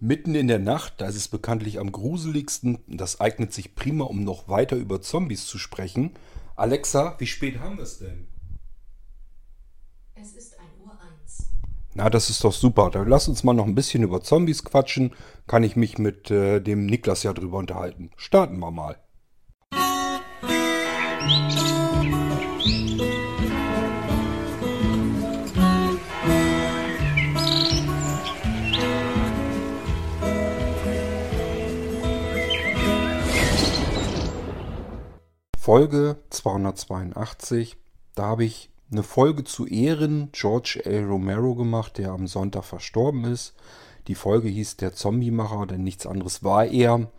Mitten in der Nacht, da ist es bekanntlich am gruseligsten, das eignet sich prima, um noch weiter über Zombies zu sprechen. Alexa, wie spät haben wir es denn? Es ist 1 Uhr. 1. Na, das ist doch super. Dann lass uns mal noch ein bisschen über Zombies quatschen. Kann ich mich mit äh, dem Niklas ja drüber unterhalten. Starten wir mal. Folge 282. Da habe ich eine Folge zu Ehren George A. Romero gemacht, der am Sonntag verstorben ist. Die Folge hieß Der Zombie-Macher, denn nichts anderes war er.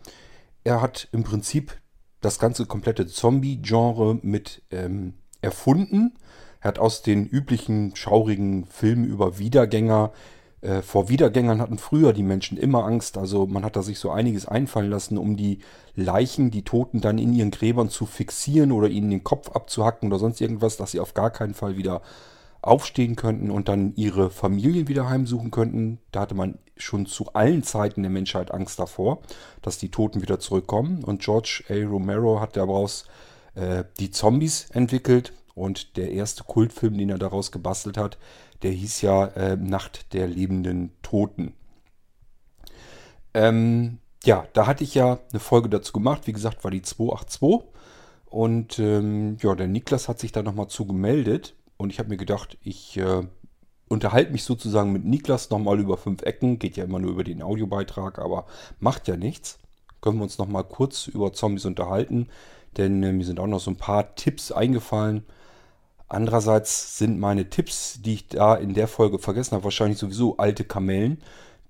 Er hat im Prinzip das ganze komplette Zombie-Genre mit ähm, erfunden. Er hat aus den üblichen schaurigen Filmen über Wiedergänger äh, vor Wiedergängern hatten früher die Menschen immer Angst. Also man hat da sich so einiges einfallen lassen, um die Leichen, die Toten dann in ihren Gräbern zu fixieren oder ihnen den Kopf abzuhacken oder sonst irgendwas, dass sie auf gar keinen Fall wieder aufstehen könnten und dann ihre Familien wieder heimsuchen könnten. Da hatte man schon zu allen Zeiten der Menschheit Angst davor, dass die Toten wieder zurückkommen. Und George A. Romero hat daraus äh, die Zombies entwickelt. Und der erste Kultfilm, den er daraus gebastelt hat, der hieß ja äh, Nacht der lebenden Toten. Ähm, ja, da hatte ich ja eine Folge dazu gemacht. Wie gesagt, war die 282. Und ähm, ja, der Niklas hat sich da nochmal zu gemeldet. Und ich habe mir gedacht, ich äh, unterhalte mich sozusagen mit Niklas nochmal über fünf Ecken. Geht ja immer nur über den Audiobeitrag, aber macht ja nichts. Können wir uns nochmal kurz über Zombies unterhalten. Denn äh, mir sind auch noch so ein paar Tipps eingefallen, Andererseits sind meine Tipps, die ich da in der Folge vergessen habe, wahrscheinlich sowieso alte Kamellen.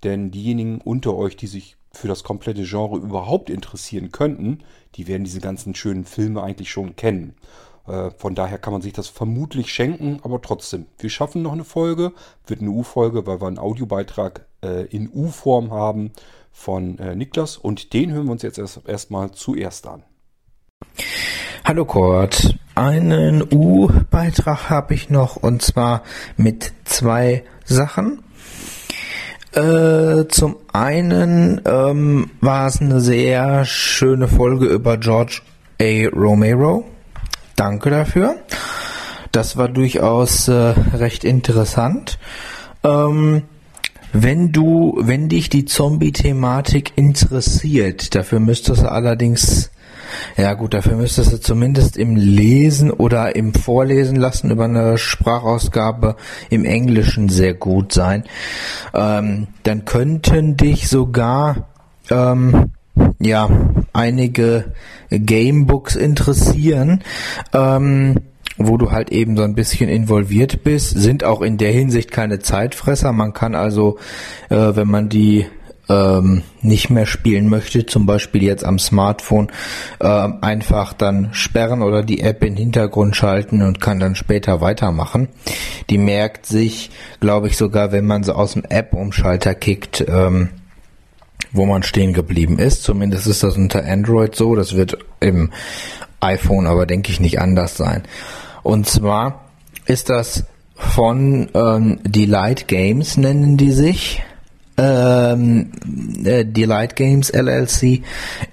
Denn diejenigen unter euch, die sich für das komplette Genre überhaupt interessieren könnten, die werden diese ganzen schönen Filme eigentlich schon kennen. Äh, von daher kann man sich das vermutlich schenken, aber trotzdem, wir schaffen noch eine Folge, wird eine U-Folge, weil wir einen Audiobeitrag äh, in U-Form haben von äh, Niklas und den hören wir uns jetzt erstmal erst zuerst an. Hallo Kurt, einen U-Beitrag habe ich noch und zwar mit zwei Sachen. Äh, zum einen ähm, war es eine sehr schöne Folge über George A. Romero. Danke dafür. Das war durchaus äh, recht interessant. Ähm, wenn du, wenn dich die Zombie-Thematik interessiert, dafür müsstest du allerdings ja gut, dafür müsstest du zumindest im Lesen oder im Vorlesen lassen über eine Sprachausgabe im Englischen sehr gut sein. Ähm, dann könnten dich sogar ähm, ja einige Gamebooks interessieren. Ähm, wo du halt eben so ein bisschen involviert bist, sind auch in der Hinsicht keine Zeitfresser. Man kann also, äh, wenn man die ähm, nicht mehr spielen möchte, zum Beispiel jetzt am Smartphone, äh, einfach dann sperren oder die App in den Hintergrund schalten und kann dann später weitermachen. Die merkt sich, glaube ich, sogar, wenn man so aus dem App-Umschalter kickt, ähm, wo man stehen geblieben ist. Zumindest ist das unter Android so. Das wird im iPhone aber, denke ich, nicht anders sein. Und zwar ist das von ähm, Delight Games, nennen die sich ähm, äh, Delight Games LLC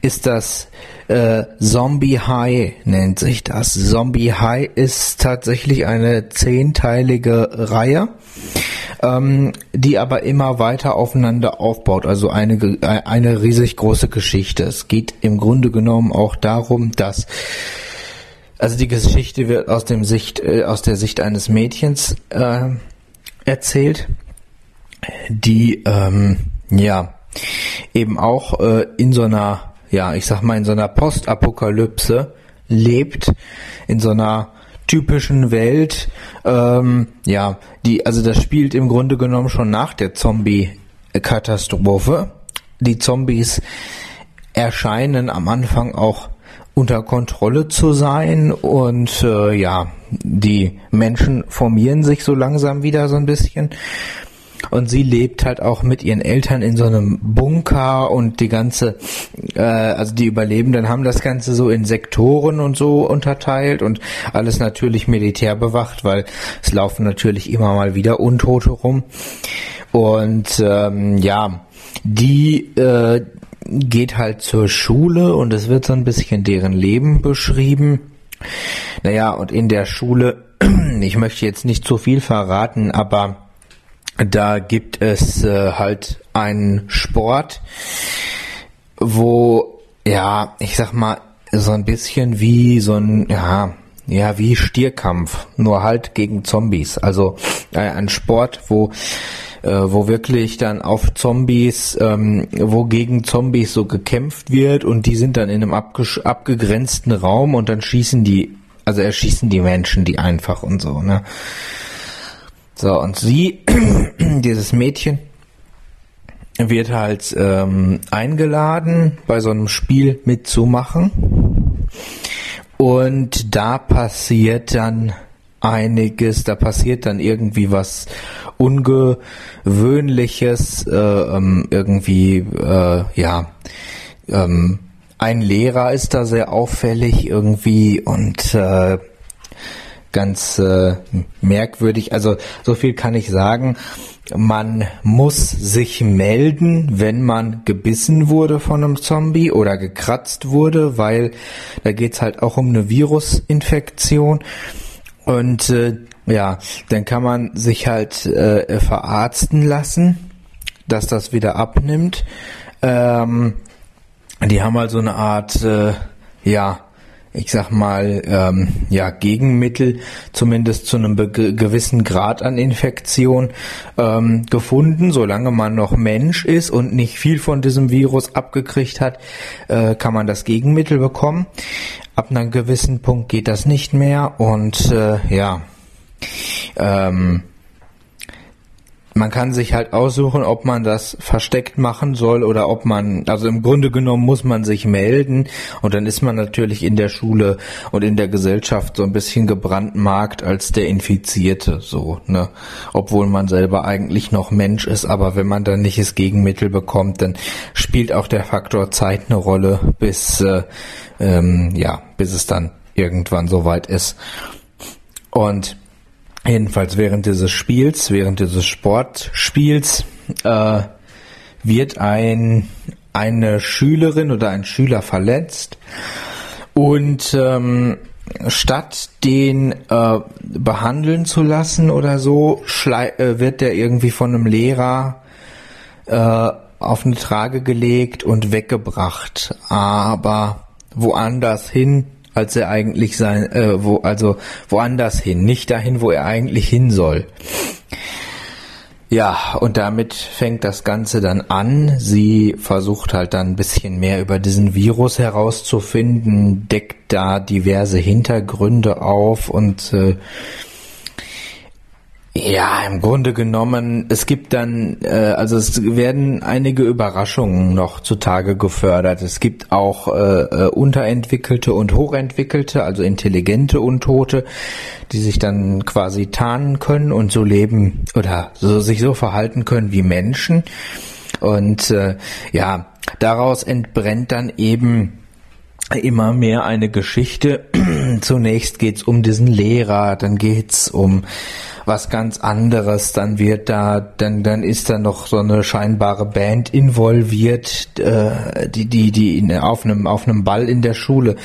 ist das äh, Zombie High nennt sich das. Zombie High ist tatsächlich eine zehnteilige Reihe, ähm, die aber immer weiter aufeinander aufbaut. Also eine, äh, eine riesig große Geschichte. Es geht im Grunde genommen auch darum, dass also die Geschichte wird aus dem Sicht äh, aus der Sicht eines Mädchens äh, erzählt die ähm, ja eben auch äh, in so einer, ja, ich sag mal, in so einer Postapokalypse lebt, in so einer typischen Welt, ähm, ja, die, also das spielt im Grunde genommen schon nach der Zombie-Katastrophe. Die Zombies erscheinen am Anfang auch unter Kontrolle zu sein und äh, ja, die Menschen formieren sich so langsam wieder so ein bisschen und sie lebt halt auch mit ihren Eltern in so einem Bunker und die ganze, äh, also die Überlebenden haben das Ganze so in Sektoren und so unterteilt und alles natürlich militärbewacht, weil es laufen natürlich immer mal wieder Untote rum. Und ähm, ja, die äh, geht halt zur Schule und es wird so ein bisschen deren Leben beschrieben. Naja, und in der Schule, ich möchte jetzt nicht zu viel verraten, aber da gibt es äh, halt einen Sport, wo, ja, ich sag mal, so ein bisschen wie so ein, ja, ja, wie Stierkampf, nur halt gegen Zombies. Also äh, ein Sport, wo äh, wo wirklich dann auf Zombies, ähm, wo gegen Zombies so gekämpft wird und die sind dann in einem abgegrenzten Raum und dann schießen die, also erschießen die Menschen die einfach und so, ne? So, und sie, dieses Mädchen, wird halt ähm, eingeladen, bei so einem Spiel mitzumachen. Und da passiert dann einiges, da passiert dann irgendwie was Ungewöhnliches, äh, ähm, irgendwie, äh, ja, ähm, ein Lehrer ist da sehr auffällig irgendwie und äh, ganz äh, merkwürdig. Also so viel kann ich sagen. Man muss sich melden, wenn man gebissen wurde von einem Zombie oder gekratzt wurde, weil da geht's halt auch um eine Virusinfektion. Und äh, ja, dann kann man sich halt äh, verarzten lassen, dass das wieder abnimmt. Ähm, die haben halt so eine Art, äh, ja, ich sag mal, ähm, ja, Gegenmittel, zumindest zu einem gewissen Grad an Infektion, ähm, gefunden. Solange man noch Mensch ist und nicht viel von diesem Virus abgekriegt hat, äh, kann man das Gegenmittel bekommen. Ab einem gewissen Punkt geht das nicht mehr und äh, ja, ähm, man kann sich halt aussuchen, ob man das versteckt machen soll oder ob man, also im Grunde genommen muss man sich melden und dann ist man natürlich in der Schule und in der Gesellschaft so ein bisschen gebrandmarkt als der Infizierte, so, ne. Obwohl man selber eigentlich noch Mensch ist, aber wenn man dann nicht das Gegenmittel bekommt, dann spielt auch der Faktor Zeit eine Rolle, bis, äh, ähm, ja, bis es dann irgendwann soweit ist. Und Jedenfalls während dieses Spiels, während dieses Sportspiels, äh, wird ein, eine Schülerin oder ein Schüler verletzt und ähm, statt den äh, behandeln zu lassen oder so, äh, wird der irgendwie von einem Lehrer äh, auf eine Trage gelegt und weggebracht, aber woanders hin, als er eigentlich sein, äh, wo, also woanders hin, nicht dahin, wo er eigentlich hin soll. Ja, und damit fängt das Ganze dann an. Sie versucht halt dann ein bisschen mehr über diesen Virus herauszufinden, deckt da diverse Hintergründe auf und äh, ja, im Grunde genommen, es gibt dann, äh, also es werden einige Überraschungen noch zutage gefördert. Es gibt auch äh, äh, unterentwickelte und hochentwickelte, also intelligente Untote, die sich dann quasi tarnen können und so leben oder so sich so verhalten können wie Menschen. Und äh, ja, daraus entbrennt dann eben immer mehr eine Geschichte. Zunächst geht's um diesen Lehrer, dann geht's um was ganz anderes. Dann wird da, dann, dann ist da noch so eine scheinbare Band involviert, äh, die, die, die in, auf einem, auf einem Ball in der Schule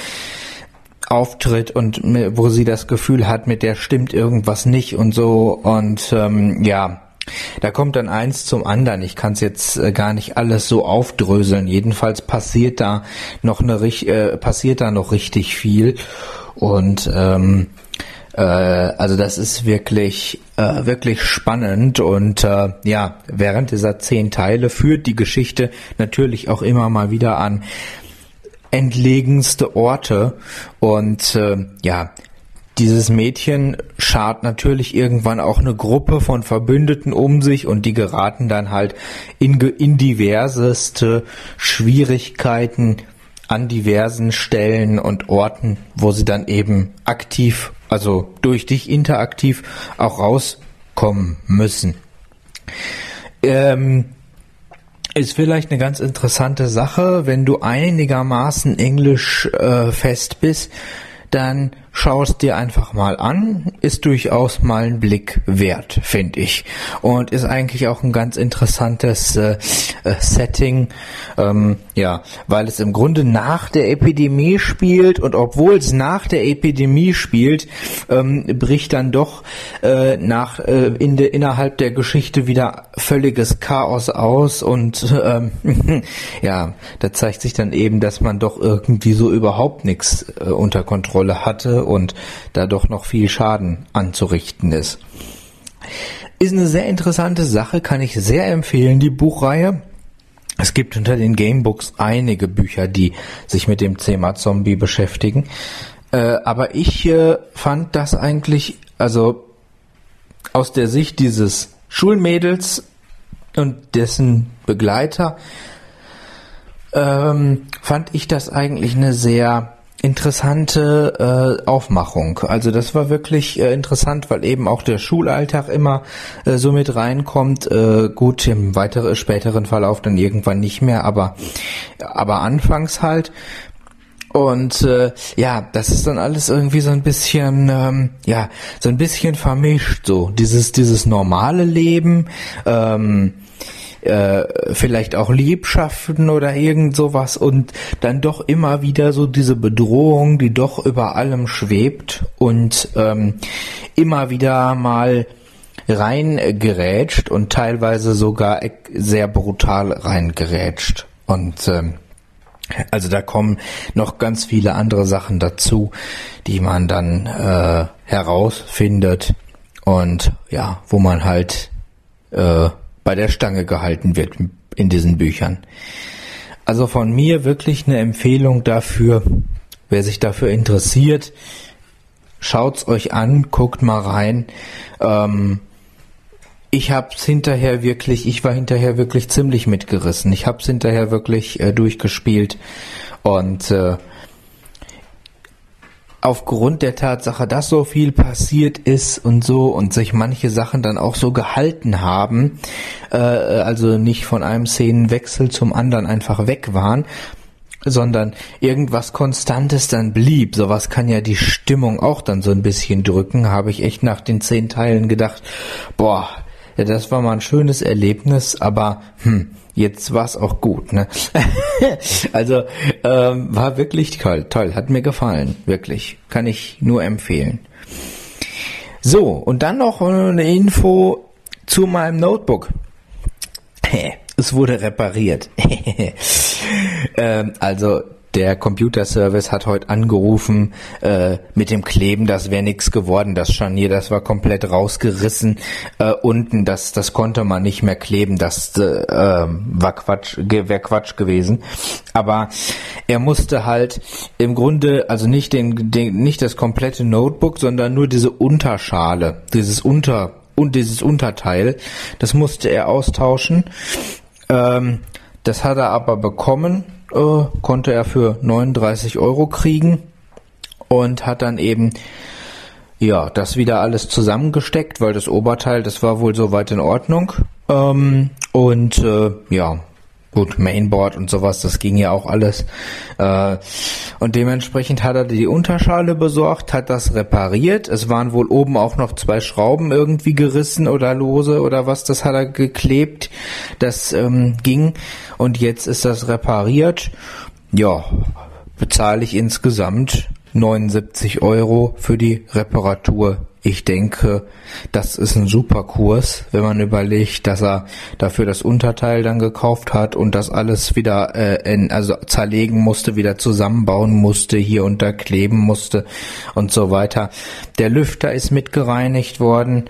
auftritt und wo sie das Gefühl hat, mit der stimmt irgendwas nicht und so und ähm, ja, da kommt dann eins zum anderen. Ich kann es jetzt äh, gar nicht alles so aufdröseln. Jedenfalls passiert da noch eine äh, passiert da noch richtig viel und ähm, äh, also das ist wirklich, äh, wirklich spannend und äh, ja, während dieser zehn Teile führt die Geschichte natürlich auch immer mal wieder an entlegenste Orte und äh, ja, dieses Mädchen schart natürlich irgendwann auch eine Gruppe von Verbündeten um sich und die geraten dann halt in, in diverseste Schwierigkeiten an diversen Stellen und Orten, wo sie dann eben aktiv also durch dich interaktiv auch rauskommen müssen. Ähm, ist vielleicht eine ganz interessante Sache, wenn du einigermaßen Englisch äh, fest bist, dann schau es dir einfach mal an, ist durchaus mal ein Blick wert, finde ich. Und ist eigentlich auch ein ganz interessantes äh, äh, Setting, ähm, ja, weil es im Grunde nach der Epidemie spielt und obwohl es nach der Epidemie spielt, ähm, bricht dann doch äh, nach äh, in de, innerhalb der Geschichte wieder völliges Chaos aus und ähm, ja, da zeigt sich dann eben, dass man doch irgendwie so überhaupt nichts äh, unter Kontrolle hatte und da doch noch viel Schaden anzurichten ist. Ist eine sehr interessante Sache, kann ich sehr empfehlen, die Buchreihe. Es gibt unter den Gamebooks einige Bücher, die sich mit dem Thema Zombie beschäftigen. Äh, aber ich äh, fand das eigentlich, also aus der Sicht dieses Schulmädels und dessen Begleiter, ähm, fand ich das eigentlich eine sehr interessante äh, Aufmachung. Also das war wirklich äh, interessant, weil eben auch der Schulalltag immer äh, so mit reinkommt. Äh, gut, im weiteren, späteren Verlauf dann irgendwann nicht mehr, aber aber anfangs halt. Und äh, ja, das ist dann alles irgendwie so ein bisschen, ähm, ja, so ein bisschen vermischt. So dieses dieses normale Leben. Ähm, äh, vielleicht auch Liebschaften oder irgend sowas und dann doch immer wieder so diese Bedrohung, die doch über allem schwebt und ähm, immer wieder mal reingerätscht und teilweise sogar sehr brutal reingerätscht. Und ähm, also da kommen noch ganz viele andere Sachen dazu, die man dann äh, herausfindet und ja, wo man halt äh, bei der Stange gehalten wird in diesen Büchern. Also von mir wirklich eine Empfehlung dafür, wer sich dafür interessiert, schaut's euch an, guckt mal rein. Ähm, ich hab's hinterher wirklich, ich war hinterher wirklich ziemlich mitgerissen. Ich hab's hinterher wirklich äh, durchgespielt und äh, aufgrund der Tatsache, dass so viel passiert ist und so und sich manche Sachen dann auch so gehalten haben, äh, also nicht von einem Szenenwechsel zum anderen einfach weg waren, sondern irgendwas Konstantes dann blieb. Sowas kann ja die Stimmung auch dann so ein bisschen drücken, habe ich echt nach den zehn Teilen gedacht, boah, ja, das war mal ein schönes Erlebnis, aber hm, jetzt war es auch gut. Ne? also ähm, war wirklich toll, toll, hat mir gefallen, wirklich, kann ich nur empfehlen. So, und dann noch eine Info zu meinem Notebook. Es wurde repariert. ähm, also der Computerservice hat heute angerufen äh, mit dem Kleben, das wäre nix geworden. Das Scharnier, das war komplett rausgerissen äh, unten. Das, das konnte man nicht mehr kleben. Das äh, war Quatsch, wäre Quatsch gewesen. Aber er musste halt im Grunde, also nicht den, den, nicht das komplette Notebook, sondern nur diese Unterschale, dieses Unter und dieses Unterteil, das musste er austauschen. Ähm, das hat er aber bekommen äh, konnte er für 39 Euro kriegen und hat dann eben ja das wieder alles zusammengesteckt, weil das Oberteil, das war wohl soweit in Ordnung. Ähm, und äh, ja, Gut, Mainboard und sowas, das ging ja auch alles. Äh, und dementsprechend hat er die Unterschale besorgt, hat das repariert. Es waren wohl oben auch noch zwei Schrauben irgendwie gerissen oder lose oder was, das hat er geklebt. Das ähm, ging und jetzt ist das repariert. Ja, bezahle ich insgesamt 79 Euro für die Reparatur ich denke, das ist ein super Kurs, wenn man überlegt, dass er dafür das Unterteil dann gekauft hat und das alles wieder äh, in, also zerlegen musste, wieder zusammenbauen musste, hier unterkleben musste und so weiter. Der Lüfter ist mitgereinigt worden.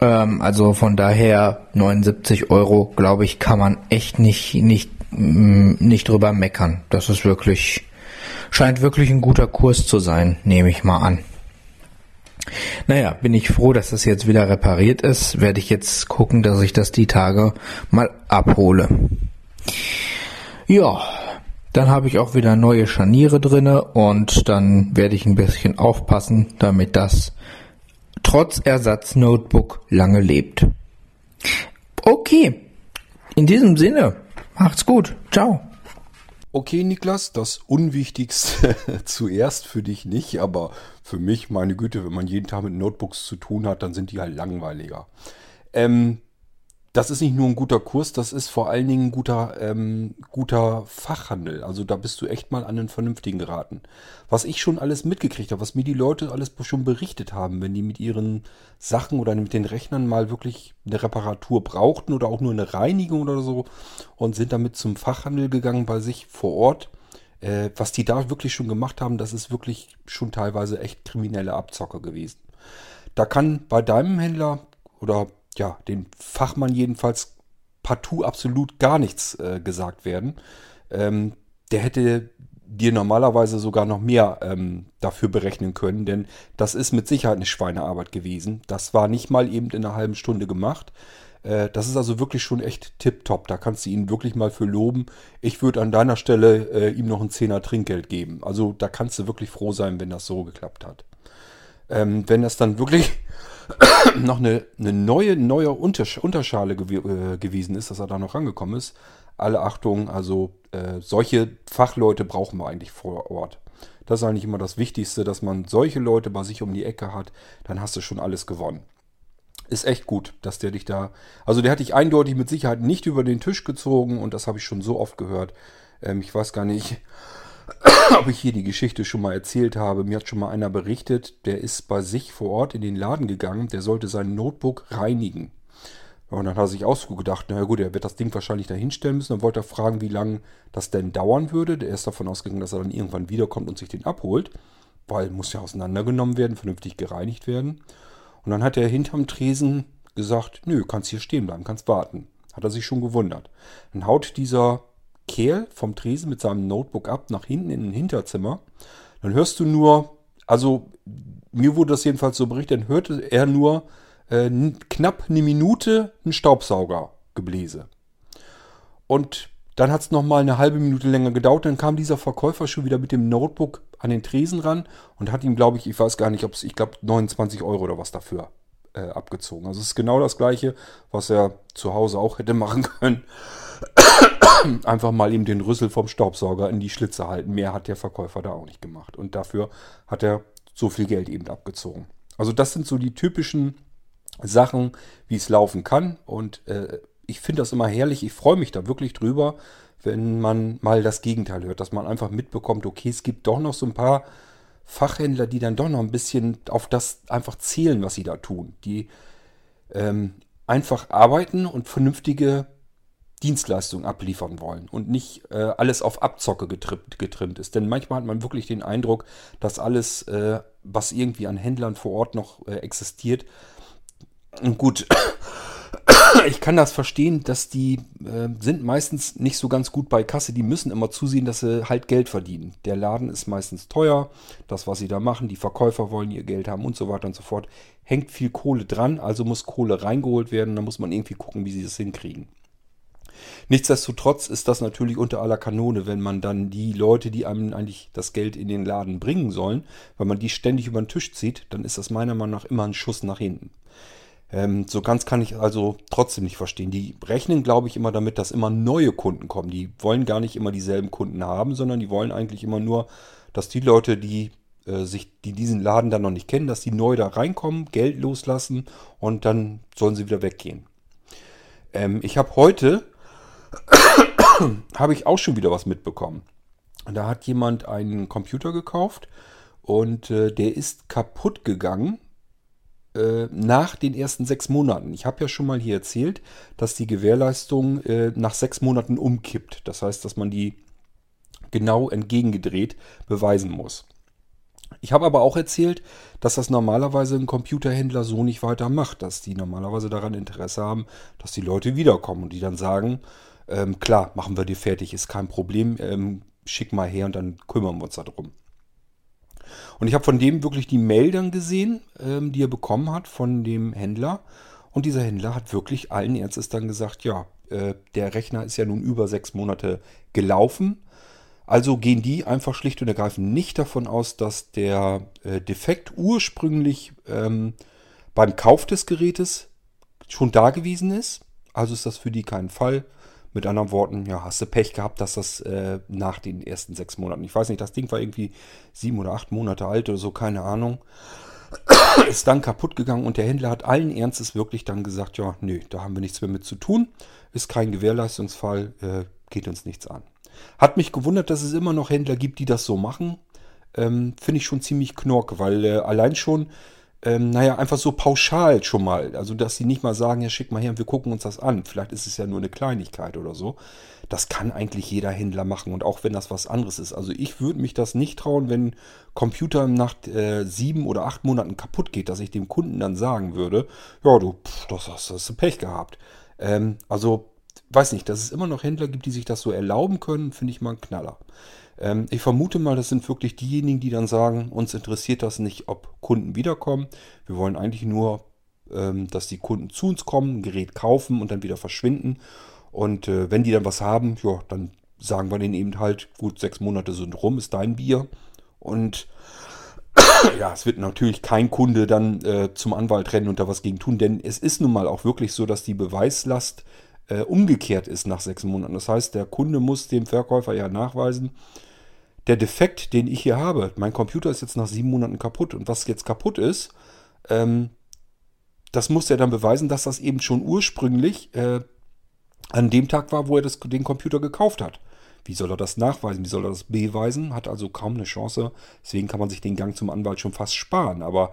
Ähm, also von daher 79 Euro, glaube ich, kann man echt nicht nicht mm, nicht drüber meckern. Das ist wirklich scheint wirklich ein guter Kurs zu sein, nehme ich mal an. Naja, bin ich froh, dass das jetzt wieder repariert ist. Werde ich jetzt gucken, dass ich das die Tage mal abhole. Ja, dann habe ich auch wieder neue Scharniere drinne und dann werde ich ein bisschen aufpassen, damit das trotz Ersatz-Notebook lange lebt. Okay, in diesem Sinne, macht's gut. Ciao. Okay, Niklas, das Unwichtigste zuerst für dich nicht, aber für mich, meine Güte, wenn man jeden Tag mit Notebooks zu tun hat, dann sind die halt langweiliger. Ähm, das ist nicht nur ein guter Kurs, das ist vor allen Dingen ein guter, ähm, guter Fachhandel. Also da bist du echt mal an den vernünftigen geraten. Was ich schon alles mitgekriegt habe, was mir die Leute alles schon berichtet haben, wenn die mit ihren Sachen oder mit den Rechnern mal wirklich eine Reparatur brauchten oder auch nur eine Reinigung oder so und sind damit zum Fachhandel gegangen bei sich vor Ort. Äh, was die da wirklich schon gemacht haben, das ist wirklich schon teilweise echt kriminelle Abzocke gewesen. Da kann bei deinem Händler oder ja, den Fachmann jedenfalls partout absolut gar nichts äh, gesagt werden. Ähm, der hätte dir normalerweise sogar noch mehr ähm, dafür berechnen können, denn das ist mit Sicherheit eine Schweinearbeit gewesen. Das war nicht mal eben in einer halben Stunde gemacht. Äh, das ist also wirklich schon echt tipptopp. Da kannst du ihn wirklich mal für loben. Ich würde an deiner Stelle äh, ihm noch ein Zehner Trinkgeld geben. Also da kannst du wirklich froh sein, wenn das so geklappt hat. Ähm, wenn das dann wirklich noch eine, eine neue, neue Untersch Unterschale gew äh, gewesen ist, dass er da noch rangekommen ist. Alle Achtung, also äh, solche Fachleute brauchen wir eigentlich vor Ort. Das ist eigentlich immer das Wichtigste, dass man solche Leute bei sich um die Ecke hat, dann hast du schon alles gewonnen. Ist echt gut, dass der dich da. Also der hat dich eindeutig mit Sicherheit nicht über den Tisch gezogen und das habe ich schon so oft gehört. Ähm, ich weiß gar nicht, ob ich hier die Geschichte schon mal erzählt habe. Mir hat schon mal einer berichtet, der ist bei sich vor Ort in den Laden gegangen, der sollte sein Notebook reinigen. Und dann hat er sich auch gedacht, naja gut, er wird das Ding wahrscheinlich da hinstellen müssen. Dann wollte er fragen, wie lange das denn dauern würde. Der ist davon ausgegangen, dass er dann irgendwann wiederkommt und sich den abholt. Weil muss ja auseinandergenommen werden, vernünftig gereinigt werden. Und dann hat er hinterm Tresen gesagt, nö, kannst hier stehen bleiben, kannst warten. Hat er sich schon gewundert. Dann haut dieser Kerl vom Tresen mit seinem Notebook ab, nach hinten in ein Hinterzimmer. Dann hörst du nur, also mir wurde das jedenfalls so berichtet, dann hörte er nur äh, knapp eine Minute einen Staubsaugergebläse. Und dann hat es nochmal eine halbe Minute länger gedauert. Dann kam dieser Verkäufer schon wieder mit dem Notebook an den Tresen ran und hat ihm, glaube ich, ich weiß gar nicht, ob es, ich glaube, 29 Euro oder was dafür äh, abgezogen. Also es ist genau das gleiche, was er zu Hause auch hätte machen können. Einfach mal ihm den Rüssel vom Staubsauger in die Schlitze halten. Mehr hat der Verkäufer da auch nicht gemacht. Und dafür hat er so viel Geld eben abgezogen. Also das sind so die typischen Sachen, wie es laufen kann. Und äh, ich finde das immer herrlich. Ich freue mich da wirklich drüber, wenn man mal das Gegenteil hört. Dass man einfach mitbekommt, okay, es gibt doch noch so ein paar Fachhändler, die dann doch noch ein bisschen auf das einfach zählen, was sie da tun. Die ähm, einfach arbeiten und vernünftige Dienstleistungen abliefern wollen und nicht äh, alles auf Abzocke getrimmt, getrimmt, ist. Denn manchmal hat man wirklich den Eindruck, dass alles, äh, was irgendwie an Händlern vor Ort noch äh, existiert, und gut, ich kann das verstehen, dass die äh, sind meistens nicht so ganz gut bei Kasse. Die müssen immer zusehen, dass sie halt Geld verdienen. Der Laden ist meistens teuer. Das, was sie da machen, die Verkäufer wollen ihr Geld haben und so weiter und so fort. Hängt viel Kohle dran, also muss Kohle reingeholt werden. Da muss man irgendwie gucken, wie sie das hinkriegen. Nichtsdestotrotz ist das natürlich unter aller Kanone, wenn man dann die Leute, die einem eigentlich das Geld in den Laden bringen sollen, wenn man die ständig über den Tisch zieht, dann ist das meiner Meinung nach immer ein Schuss nach hinten. Ähm, so ganz kann ich also trotzdem nicht verstehen. Die rechnen, glaube ich, immer damit, dass immer neue Kunden kommen. Die wollen gar nicht immer dieselben Kunden haben, sondern die wollen eigentlich immer nur, dass die Leute, die äh, sich, die diesen Laden dann noch nicht kennen, dass die neu da reinkommen, Geld loslassen und dann sollen sie wieder weggehen. Ähm, ich habe heute habe ich auch schon wieder was mitbekommen. Da hat jemand einen Computer gekauft und äh, der ist kaputt gegangen äh, nach den ersten sechs Monaten. Ich habe ja schon mal hier erzählt, dass die Gewährleistung äh, nach sechs Monaten umkippt. Das heißt, dass man die genau entgegengedreht beweisen muss. Ich habe aber auch erzählt, dass das normalerweise ein Computerhändler so nicht weiter macht, dass die normalerweise daran Interesse haben, dass die Leute wiederkommen und die dann sagen, ähm, klar, machen wir dir fertig, ist kein Problem, ähm, schick mal her und dann kümmern wir uns darum. Und ich habe von dem wirklich die Mail gesehen, ähm, die er bekommen hat von dem Händler. Und dieser Händler hat wirklich allen Ernstes dann gesagt, ja, äh, der Rechner ist ja nun über sechs Monate gelaufen. Also gehen die einfach schlicht und ergreifend nicht davon aus, dass der äh, Defekt ursprünglich ähm, beim Kauf des Gerätes schon da gewesen ist. Also ist das für die kein Fall. Mit anderen Worten, ja, hast du Pech gehabt, dass das äh, nach den ersten sechs Monaten, ich weiß nicht, das Ding war irgendwie sieben oder acht Monate alt oder so, keine Ahnung, ist dann kaputt gegangen und der Händler hat allen Ernstes wirklich dann gesagt, ja, nö, da haben wir nichts mehr mit zu tun, ist kein Gewährleistungsfall, äh, geht uns nichts an. Hat mich gewundert, dass es immer noch Händler gibt, die das so machen. Ähm, Finde ich schon ziemlich knorke, weil äh, allein schon ähm, naja, einfach so pauschal schon mal. Also, dass sie nicht mal sagen, ja, schick mal her und wir gucken uns das an. Vielleicht ist es ja nur eine Kleinigkeit oder so. Das kann eigentlich jeder Händler machen und auch wenn das was anderes ist. Also, ich würde mich das nicht trauen, wenn Computer nach äh, sieben oder acht Monaten kaputt geht, dass ich dem Kunden dann sagen würde, ja, du, pff, das, hast du Pech gehabt. Ähm, also, weiß nicht, dass es immer noch Händler gibt, die sich das so erlauben können, finde ich mal ein Knaller. Ähm, ich vermute mal, das sind wirklich diejenigen, die dann sagen, uns interessiert das nicht, ob Kunden wiederkommen. Wir wollen eigentlich nur, ähm, dass die Kunden zu uns kommen, ein Gerät kaufen und dann wieder verschwinden. Und äh, wenn die dann was haben, ja, dann sagen wir denen eben halt, gut, sechs Monate sind rum, ist dein Bier. Und ja, es wird natürlich kein Kunde dann äh, zum Anwalt rennen und da was gegen tun, denn es ist nun mal auch wirklich so, dass die Beweislast äh, umgekehrt ist nach sechs Monaten. Das heißt, der Kunde muss dem Verkäufer ja nachweisen, der Defekt, den ich hier habe, mein Computer ist jetzt nach sieben Monaten kaputt und was jetzt kaputt ist, ähm, das muss er dann beweisen, dass das eben schon ursprünglich äh, an dem Tag war, wo er das, den Computer gekauft hat. Wie soll er das nachweisen? Wie soll er das beweisen? Hat also kaum eine Chance. Deswegen kann man sich den Gang zum Anwalt schon fast sparen. Aber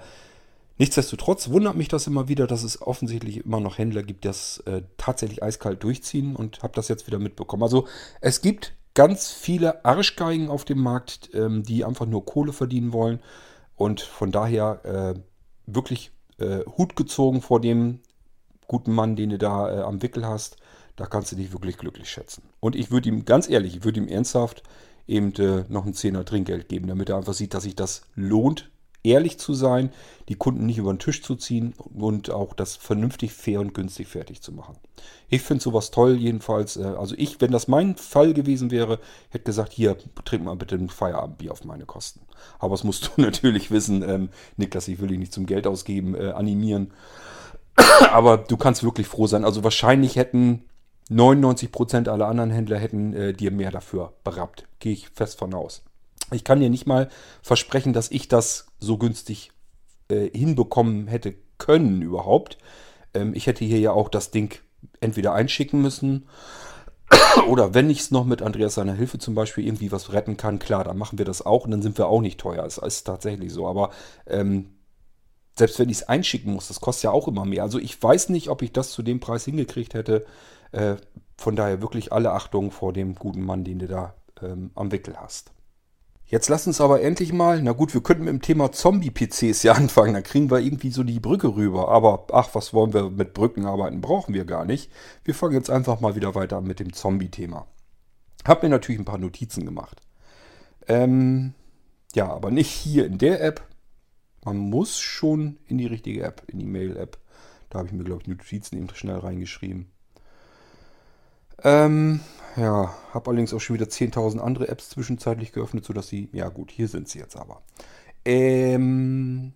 nichtsdestotrotz wundert mich das immer wieder, dass es offensichtlich immer noch Händler gibt, die das äh, tatsächlich eiskalt durchziehen und habe das jetzt wieder mitbekommen. Also es gibt ganz viele Arschgeigen auf dem Markt, ähm, die einfach nur Kohle verdienen wollen. Und von daher äh, wirklich äh, Hut gezogen vor dem guten Mann, den du da äh, am Wickel hast. Da kannst du dich wirklich glücklich schätzen. Und ich würde ihm, ganz ehrlich, ich würde ihm ernsthaft eben äh, noch ein Zehner Trinkgeld geben, damit er einfach sieht, dass sich das lohnt, ehrlich zu sein, die Kunden nicht über den Tisch zu ziehen und auch das vernünftig, fair und günstig fertig zu machen. Ich finde sowas toll, jedenfalls. Äh, also ich, wenn das mein Fall gewesen wäre, hätte gesagt, hier, trink mal bitte ein Feierabendbier auf meine Kosten. Aber das musst du natürlich wissen, ähm, Niklas, ich will dich nicht zum Geld ausgeben, äh, animieren. Aber du kannst wirklich froh sein. Also wahrscheinlich hätten 99% aller anderen Händler hätten äh, dir mehr dafür berappt. Gehe ich fest von aus. Ich kann dir nicht mal versprechen, dass ich das so günstig äh, hinbekommen hätte können überhaupt. Ähm, ich hätte hier ja auch das Ding entweder einschicken müssen oder wenn ich es noch mit Andreas seiner Hilfe zum Beispiel irgendwie was retten kann, klar, dann machen wir das auch und dann sind wir auch nicht teuer. Es ist tatsächlich so. Aber ähm, selbst wenn ich es einschicken muss, das kostet ja auch immer mehr. Also ich weiß nicht, ob ich das zu dem Preis hingekriegt hätte. Äh, von daher wirklich alle Achtung vor dem guten Mann, den du da ähm, am Wickel hast. Jetzt lass uns aber endlich mal, na gut, wir könnten mit dem Thema Zombie-PCs ja anfangen, dann kriegen wir irgendwie so die Brücke rüber. Aber ach, was wollen wir mit Brücken arbeiten? Brauchen wir gar nicht. Wir fangen jetzt einfach mal wieder weiter mit dem Zombie-Thema. Hab mir natürlich ein paar Notizen gemacht. Ähm, ja, aber nicht hier in der App. Man muss schon in die richtige App, in die Mail-App. Da habe ich mir, glaube ich, Notizen eben schnell reingeschrieben. Ähm, ja, habe allerdings auch schon wieder 10.000 andere Apps zwischenzeitlich geöffnet, sodass sie, ja gut, hier sind sie jetzt aber. Ähm,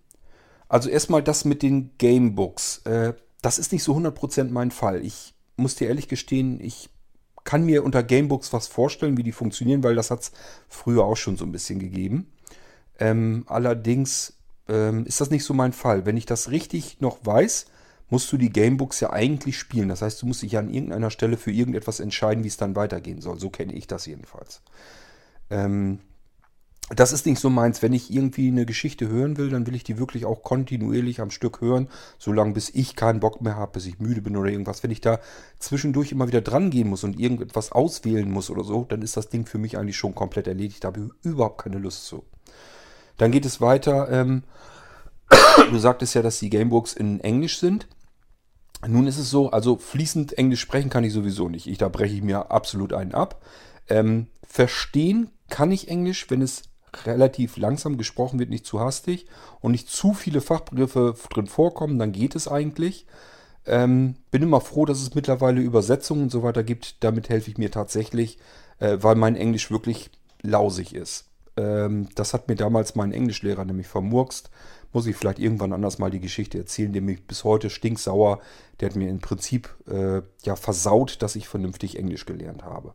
also erstmal das mit den Gamebooks. Äh, das ist nicht so 100% mein Fall. Ich muss dir ehrlich gestehen, ich kann mir unter Gamebooks was vorstellen, wie die funktionieren, weil das hat es früher auch schon so ein bisschen gegeben. Ähm, allerdings ähm, ist das nicht so mein Fall. Wenn ich das richtig noch weiß, musst du die Gamebooks ja eigentlich spielen. Das heißt, du musst dich ja an irgendeiner Stelle für irgendetwas entscheiden, wie es dann weitergehen soll. So kenne ich das jedenfalls. Ähm, das ist nicht so meins. Wenn ich irgendwie eine Geschichte hören will, dann will ich die wirklich auch kontinuierlich am Stück hören, solange bis ich keinen Bock mehr habe, bis ich müde bin oder irgendwas. Wenn ich da zwischendurch immer wieder dran gehen muss und irgendetwas auswählen muss oder so, dann ist das Ding für mich eigentlich schon komplett erledigt. Da habe ich überhaupt keine Lust zu. Dann geht es weiter. Ähm, du sagtest ja, dass die Gamebooks in Englisch sind. Nun ist es so, also fließend Englisch sprechen kann ich sowieso nicht. Ich, da breche ich mir absolut einen ab. Ähm, verstehen kann ich Englisch, wenn es relativ langsam gesprochen wird, nicht zu hastig und nicht zu viele Fachbegriffe drin vorkommen, dann geht es eigentlich. Ähm, bin immer froh, dass es mittlerweile Übersetzungen und so weiter gibt. Damit helfe ich mir tatsächlich, äh, weil mein Englisch wirklich lausig ist. Ähm, das hat mir damals mein Englischlehrer nämlich vermurkst. Muss ich vielleicht irgendwann anders mal die Geschichte erzählen, der mich bis heute stinksauer, der hat mir im Prinzip äh, ja versaut, dass ich vernünftig Englisch gelernt habe.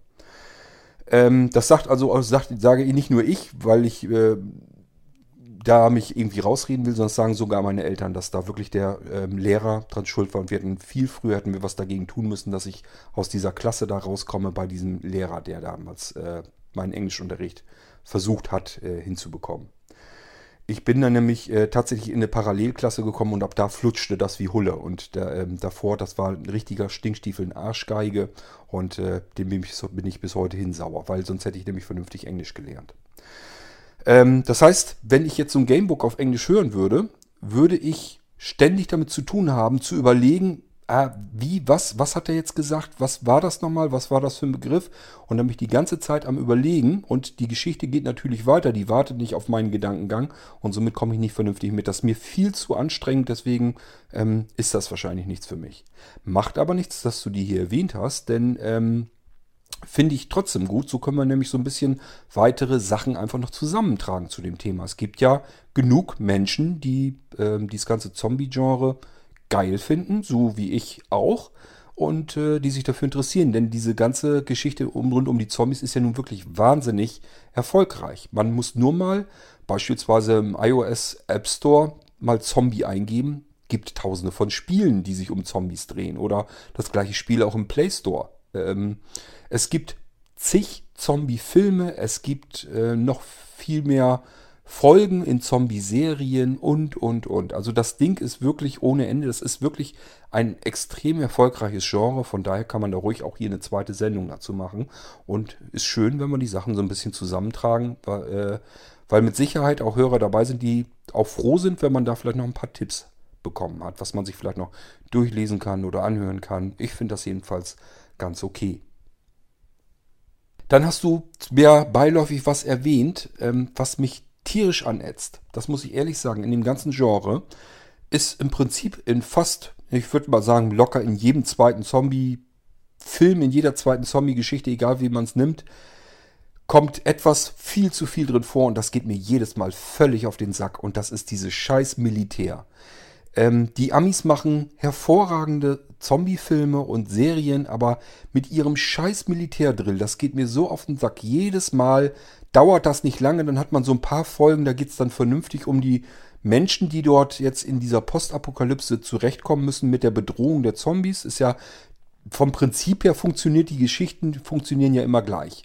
Ähm, das sagt also, sagt, sage ich nicht nur ich, weil ich äh, da mich irgendwie rausreden will, sondern sagen sogar meine Eltern, dass da wirklich der ähm, Lehrer dran schuld war und wir hätten viel früher hätten wir was dagegen tun müssen, dass ich aus dieser Klasse da rauskomme bei diesem Lehrer, der damals äh, meinen Englischunterricht versucht hat äh, hinzubekommen. Ich bin dann nämlich äh, tatsächlich in eine Parallelklasse gekommen und ab da flutschte das wie Hulle. Und da, ähm, davor, das war ein richtiger Stinkstiefel, ein Arschgeige. Und äh, dem bin ich, bin ich bis heute hin sauer, weil sonst hätte ich nämlich vernünftig Englisch gelernt. Ähm, das heißt, wenn ich jetzt so ein Gamebook auf Englisch hören würde, würde ich ständig damit zu tun haben, zu überlegen, ah, wie, was, was hat er jetzt gesagt, was war das nochmal, was war das für ein Begriff? Und dann bin ich die ganze Zeit am Überlegen und die Geschichte geht natürlich weiter, die wartet nicht auf meinen Gedankengang und somit komme ich nicht vernünftig mit. Das ist mir viel zu anstrengend, deswegen ähm, ist das wahrscheinlich nichts für mich. Macht aber nichts, dass du die hier erwähnt hast, denn ähm, finde ich trotzdem gut. So können wir nämlich so ein bisschen weitere Sachen einfach noch zusammentragen zu dem Thema. Es gibt ja genug Menschen, die äh, dieses ganze Zombie-Genre geil finden, so wie ich auch, und äh, die sich dafür interessieren. Denn diese ganze Geschichte um, rund um die Zombies ist ja nun wirklich wahnsinnig erfolgreich. Man muss nur mal beispielsweise im iOS App Store mal Zombie eingeben. Gibt tausende von Spielen, die sich um Zombies drehen. Oder das gleiche Spiel auch im Play Store. Ähm, es gibt zig Zombie-Filme, es gibt äh, noch viel mehr Folgen in Zombie-Serien und, und, und. Also das Ding ist wirklich ohne Ende. Das ist wirklich ein extrem erfolgreiches Genre. Von daher kann man da ruhig auch hier eine zweite Sendung dazu machen. Und ist schön, wenn man die Sachen so ein bisschen zusammentragen, weil, äh, weil mit Sicherheit auch Hörer dabei sind, die auch froh sind, wenn man da vielleicht noch ein paar Tipps bekommen hat, was man sich vielleicht noch durchlesen kann oder anhören kann. Ich finde das jedenfalls ganz okay. Dann hast du mehr beiläufig was erwähnt, ähm, was mich tierisch anätzt. Das muss ich ehrlich sagen, in dem ganzen Genre ist im Prinzip in fast, ich würde mal sagen, locker in jedem zweiten Zombie-Film, in jeder zweiten Zombie-Geschichte, egal wie man es nimmt, kommt etwas viel zu viel drin vor und das geht mir jedes Mal völlig auf den Sack und das ist dieses scheiß Militär. Ähm, die Amis machen hervorragende Zombie-Filme und Serien, aber mit ihrem scheiß Militärdrill, das geht mir so auf den Sack. Jedes Mal dauert das nicht lange, dann hat man so ein paar Folgen, da geht es dann vernünftig um die Menschen, die dort jetzt in dieser Postapokalypse zurechtkommen müssen mit der Bedrohung der Zombies. Ist ja vom Prinzip her funktioniert die Geschichten, funktionieren ja immer gleich.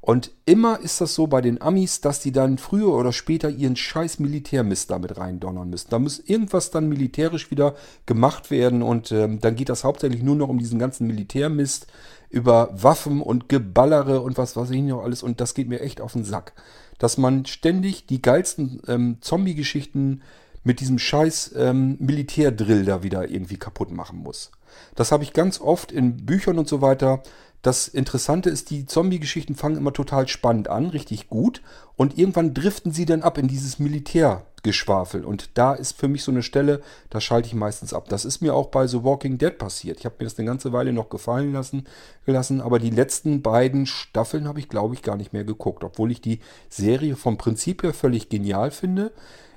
Und immer ist das so bei den Amis, dass die dann früher oder später ihren scheiß Militärmist damit reindonnern müssen. Da muss irgendwas dann militärisch wieder gemacht werden und ähm, dann geht das hauptsächlich nur noch um diesen ganzen Militärmist über Waffen und Geballere und was weiß ich noch alles und das geht mir echt auf den Sack. Dass man ständig die geilsten ähm, Zombie-Geschichten mit diesem scheiß ähm, Militärdrill da wieder irgendwie kaputt machen muss. Das habe ich ganz oft in Büchern und so weiter das Interessante ist, die Zombie-Geschichten fangen immer total spannend an, richtig gut. Und irgendwann driften sie dann ab in dieses Militärgeschwafel. Und da ist für mich so eine Stelle, da schalte ich meistens ab. Das ist mir auch bei The Walking Dead passiert. Ich habe mir das eine ganze Weile noch gefallen lassen, gelassen. Aber die letzten beiden Staffeln habe ich, glaube ich, gar nicht mehr geguckt. Obwohl ich die Serie vom Prinzip her völlig genial finde.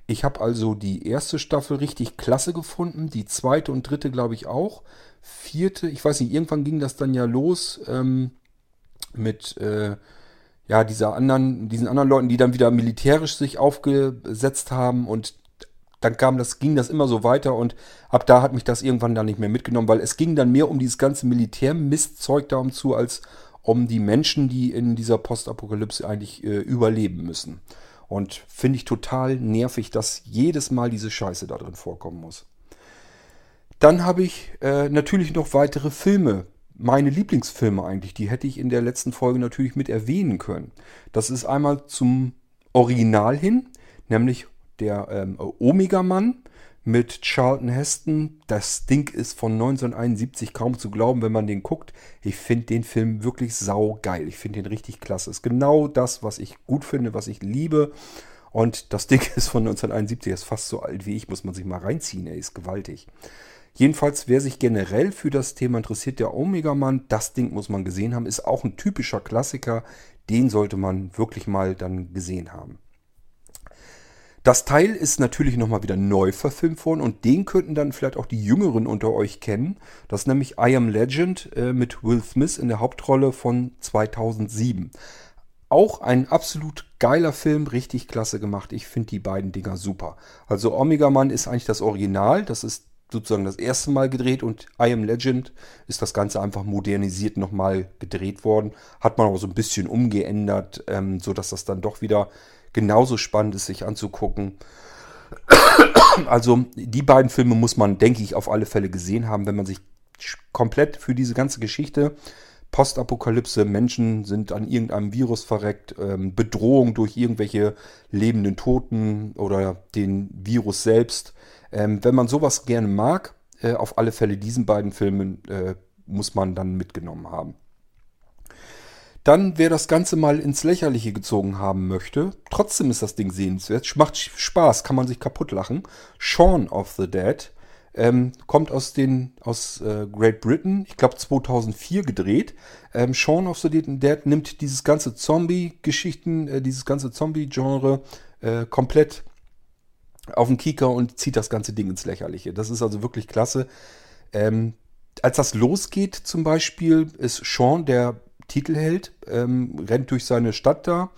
Ich habe also die erste Staffel richtig klasse gefunden. Die zweite und dritte, glaube ich, auch vierte, ich weiß nicht, irgendwann ging das dann ja los ähm, mit äh, ja, dieser anderen, diesen anderen Leuten, die dann wieder militärisch sich aufgesetzt haben und dann kam das, ging das immer so weiter und ab da hat mich das irgendwann dann nicht mehr mitgenommen, weil es ging dann mehr um dieses ganze Militärmistzeug darum zu, als um die Menschen, die in dieser Postapokalypse eigentlich äh, überleben müssen. Und finde ich total nervig, dass jedes Mal diese Scheiße da drin vorkommen muss. Dann habe ich äh, natürlich noch weitere Filme. Meine Lieblingsfilme eigentlich, die hätte ich in der letzten Folge natürlich mit erwähnen können. Das ist einmal zum Original hin, nämlich der ähm, Omega-Mann mit Charlton Heston. Das Ding ist von 1971 kaum zu glauben, wenn man den guckt. Ich finde den Film wirklich saugeil. Ich finde den richtig klasse. Ist genau das, was ich gut finde, was ich liebe. Und das Ding ist von 1971, ist fast so alt wie ich, muss man sich mal reinziehen. Er ist gewaltig. Jedenfalls, wer sich generell für das Thema interessiert, der Omega-Mann, das Ding muss man gesehen haben, ist auch ein typischer Klassiker. Den sollte man wirklich mal dann gesehen haben. Das Teil ist natürlich nochmal wieder neu verfilmt worden und den könnten dann vielleicht auch die Jüngeren unter euch kennen. Das ist nämlich I Am Legend äh, mit Will Smith in der Hauptrolle von 2007. Auch ein absolut geiler Film, richtig klasse gemacht. Ich finde die beiden Dinger super. Also Omega Man ist eigentlich das Original, das ist sozusagen das erste Mal gedreht und I Am Legend ist das Ganze einfach modernisiert nochmal gedreht worden. Hat man aber so ein bisschen umgeändert, ähm, sodass das dann doch wieder genauso spannend ist, sich anzugucken. Also die beiden Filme muss man, denke ich, auf alle Fälle gesehen haben, wenn man sich komplett für diese ganze Geschichte, Postapokalypse, Menschen sind an irgendeinem Virus verreckt, ähm, Bedrohung durch irgendwelche lebenden Toten oder den Virus selbst. Ähm, wenn man sowas gerne mag, äh, auf alle Fälle diesen beiden Filmen äh, muss man dann mitgenommen haben. Dann, wer das Ganze mal ins Lächerliche gezogen haben möchte, trotzdem ist das Ding sehenswert, macht Spaß, kann man sich kaputt lachen. Shaun of the Dead ähm, kommt aus den aus äh, Great Britain, ich glaube 2004 gedreht. Ähm, Shaun of the Dead nimmt dieses ganze Zombie-Geschichten, äh, dieses ganze Zombie-Genre äh, komplett auf den Kieker und zieht das ganze Ding ins Lächerliche. Das ist also wirklich klasse. Ähm, als das losgeht zum Beispiel, ist Sean, der Titelheld, ähm, rennt durch seine Stadt da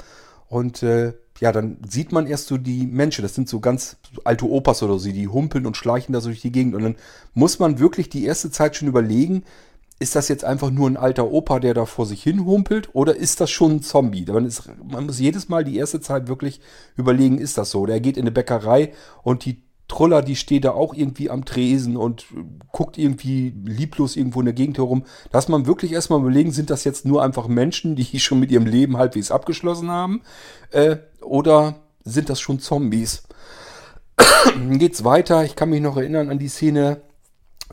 und äh, ja, dann sieht man erst so die Menschen, das sind so ganz alte Opas oder so, die humpeln und schleichen da so durch die Gegend und dann muss man wirklich die erste Zeit schon überlegen, ist das jetzt einfach nur ein alter Opa, der da vor sich hin humpelt oder ist das schon ein Zombie? Man, ist, man muss jedes Mal die erste Zeit wirklich überlegen, ist das so? Der geht in eine Bäckerei und die Truller, die steht da auch irgendwie am Tresen und guckt irgendwie lieblos irgendwo in der Gegend herum, dass man wirklich erstmal überlegen, sind das jetzt nur einfach Menschen, die schon mit ihrem Leben halbwegs abgeschlossen haben, äh, oder sind das schon Zombies? Geht's weiter. Ich kann mich noch erinnern an die Szene.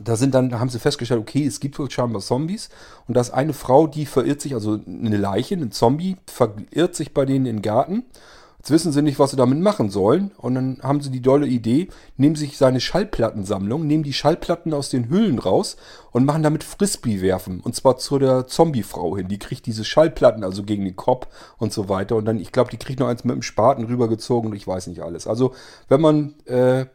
Da sind dann, da haben sie festgestellt, okay, es gibt wohl scheinbar Zombies. Und da ist eine Frau, die verirrt sich, also eine Leiche, ein Zombie, verirrt sich bei denen im Garten. Jetzt wissen sie nicht, was sie damit machen sollen. Und dann haben sie die dolle Idee, nehmen sich seine Schallplattensammlung, nehmen die Schallplatten aus den Hüllen raus und machen damit Frisbee werfen. Und zwar zu der Zombiefrau hin. Die kriegt diese Schallplatten also gegen den Kopf und so weiter. Und dann, ich glaube, die kriegt noch eins mit dem Spaten rübergezogen und ich weiß nicht alles. Also, wenn man äh,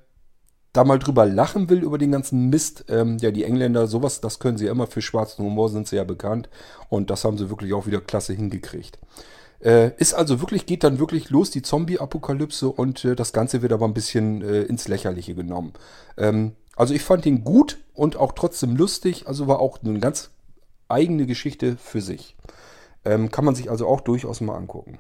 da mal drüber lachen will, über den ganzen Mist, ähm, ja, die Engländer, sowas, das können sie ja immer für schwarzen Humor, sind sie ja bekannt. Und das haben sie wirklich auch wieder klasse hingekriegt. Äh, ist also wirklich, geht dann wirklich los, die Zombie-Apokalypse und äh, das Ganze wird aber ein bisschen äh, ins Lächerliche genommen. Ähm, also ich fand ihn gut und auch trotzdem lustig, also war auch eine ganz eigene Geschichte für sich. Ähm, kann man sich also auch durchaus mal angucken.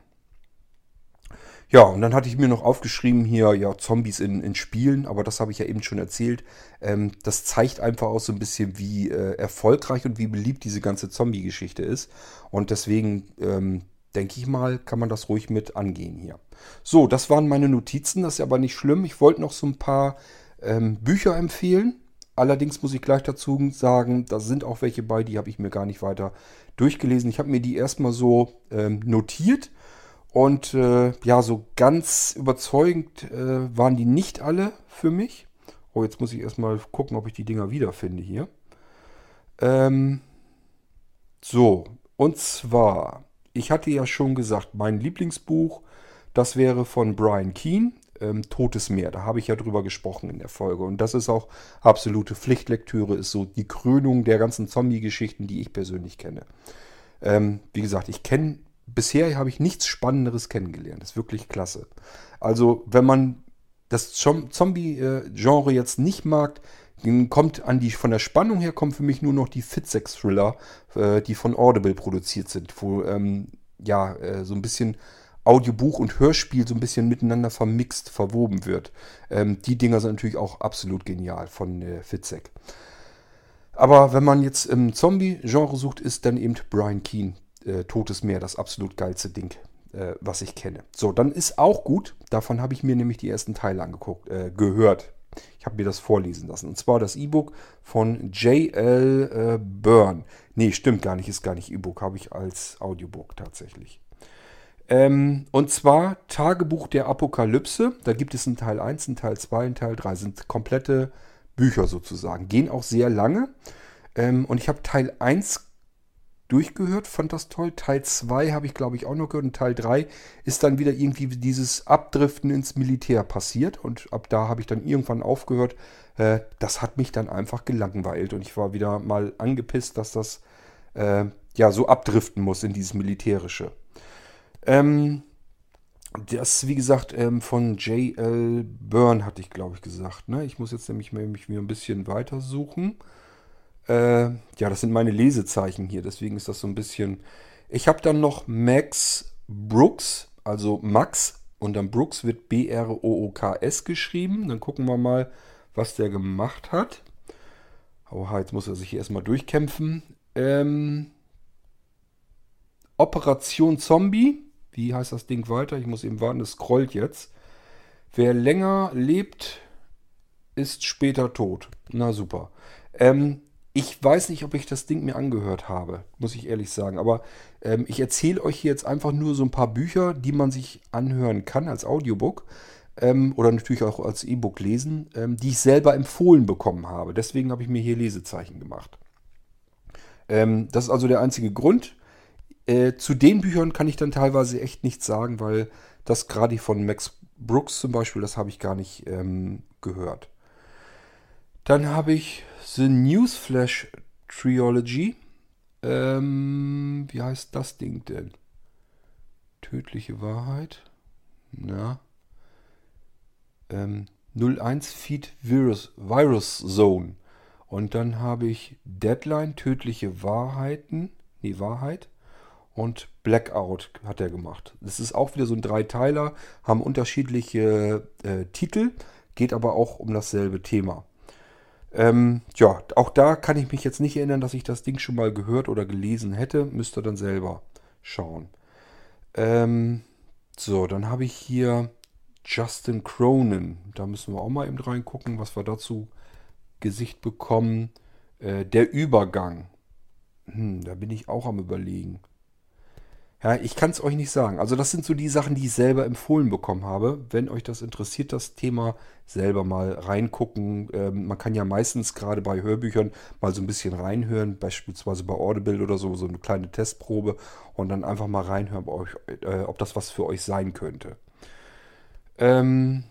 Ja, und dann hatte ich mir noch aufgeschrieben hier, ja, Zombies in, in Spielen, aber das habe ich ja eben schon erzählt. Ähm, das zeigt einfach auch so ein bisschen, wie äh, erfolgreich und wie beliebt diese ganze Zombie-Geschichte ist. Und deswegen ähm, denke ich mal, kann man das ruhig mit angehen hier. So, das waren meine Notizen, das ist aber nicht schlimm. Ich wollte noch so ein paar ähm, Bücher empfehlen. Allerdings muss ich gleich dazu sagen, da sind auch welche bei, die habe ich mir gar nicht weiter durchgelesen. Ich habe mir die erstmal so ähm, notiert und äh, ja, so ganz überzeugend äh, waren die nicht alle für mich. Oh, jetzt muss ich erstmal gucken, ob ich die Dinger wiederfinde hier. Ähm, so, und zwar ich hatte ja schon gesagt, mein Lieblingsbuch, das wäre von Brian Keane, ähm, Totes Meer. Da habe ich ja drüber gesprochen in der Folge. Und das ist auch absolute Pflichtlektüre, ist so die Krönung der ganzen Zombie-Geschichten, die ich persönlich kenne. Ähm, wie gesagt, ich kenne, bisher habe ich nichts Spannenderes kennengelernt. Das ist wirklich klasse. Also, wenn man das Zombie-Genre jetzt nicht mag, kommt an die, von der Spannung her kommen für mich nur noch die Fitsex-Thriller, äh, die von Audible produziert sind, wo ähm, ja äh, so ein bisschen Audiobuch und Hörspiel so ein bisschen miteinander vermixt, verwoben wird. Ähm, die Dinger sind natürlich auch absolut genial von äh, Fitzek. Aber wenn man jetzt im Zombie-Genre sucht, ist dann eben Brian Keane, äh, Totes Meer, das absolut geilste Ding, äh, was ich kenne. So, dann ist auch gut, davon habe ich mir nämlich die ersten Teile angeguckt, äh, gehört. Ich habe mir das vorlesen lassen. Und zwar das E-Book von J.L. Äh, Byrne. Nee, stimmt gar nicht, ist gar nicht E-Book, habe ich als Audiobook tatsächlich. Ähm, und zwar Tagebuch der Apokalypse. Da gibt es einen Teil 1, einen Teil 2, einen Teil 3. Sind komplette Bücher sozusagen. Gehen auch sehr lange. Ähm, und ich habe Teil 1 durchgehört, fand das toll. Teil 2 habe ich, glaube ich, auch noch gehört. Und Teil 3 ist dann wieder irgendwie dieses Abdriften ins Militär passiert. Und ab da habe ich dann irgendwann aufgehört. Äh, das hat mich dann einfach gelangweilt. Und ich war wieder mal angepisst, dass das äh, ja so abdriften muss in dieses Militärische. Ähm, das, wie gesagt, ähm, von J.L. Byrne hatte ich, glaube ich, gesagt. Ne? Ich muss jetzt nämlich mich wieder ein bisschen weiter suchen. Äh, ja, das sind meine Lesezeichen hier, deswegen ist das so ein bisschen. Ich habe dann noch Max Brooks, also Max und dann Brooks wird B-R-O-O-K-S geschrieben. Dann gucken wir mal, was der gemacht hat. Oha, jetzt muss er sich hier erstmal durchkämpfen. Ähm, Operation Zombie. Wie heißt das Ding weiter? Ich muss eben warten, es scrollt jetzt. Wer länger lebt, ist später tot. Na super. Ähm, ich weiß nicht, ob ich das Ding mir angehört habe, muss ich ehrlich sagen. Aber ähm, ich erzähle euch hier jetzt einfach nur so ein paar Bücher, die man sich anhören kann als Audiobook ähm, oder natürlich auch als E-Book lesen, ähm, die ich selber empfohlen bekommen habe. Deswegen habe ich mir hier Lesezeichen gemacht. Ähm, das ist also der einzige Grund. Äh, zu den Büchern kann ich dann teilweise echt nichts sagen, weil das gerade von Max Brooks zum Beispiel, das habe ich gar nicht ähm, gehört. Dann habe ich The Newsflash Trilogy. Ähm, wie heißt das Ding denn? Tödliche Wahrheit. Na. Ähm, 01 Feed Virus, Virus Zone. Und dann habe ich Deadline, tödliche Wahrheiten. Nee, Wahrheit. Und Blackout hat er gemacht. Das ist auch wieder so ein Dreiteiler, haben unterschiedliche äh, Titel, geht aber auch um dasselbe Thema. Ähm, ja, auch da kann ich mich jetzt nicht erinnern, dass ich das Ding schon mal gehört oder gelesen hätte. Müsst ihr dann selber schauen. Ähm, so, dann habe ich hier Justin Cronin. Da müssen wir auch mal eben reingucken, was wir dazu Gesicht bekommen. Äh, der Übergang. Hm, da bin ich auch am Überlegen. Ja, ich kann es euch nicht sagen. Also das sind so die Sachen, die ich selber empfohlen bekommen habe. Wenn euch das interessiert, das Thema, selber mal reingucken. Ähm, man kann ja meistens gerade bei Hörbüchern mal so ein bisschen reinhören, beispielsweise bei Audible oder so, so eine kleine Testprobe und dann einfach mal reinhören, ob, euch, äh, ob das was für euch sein könnte. Ähm,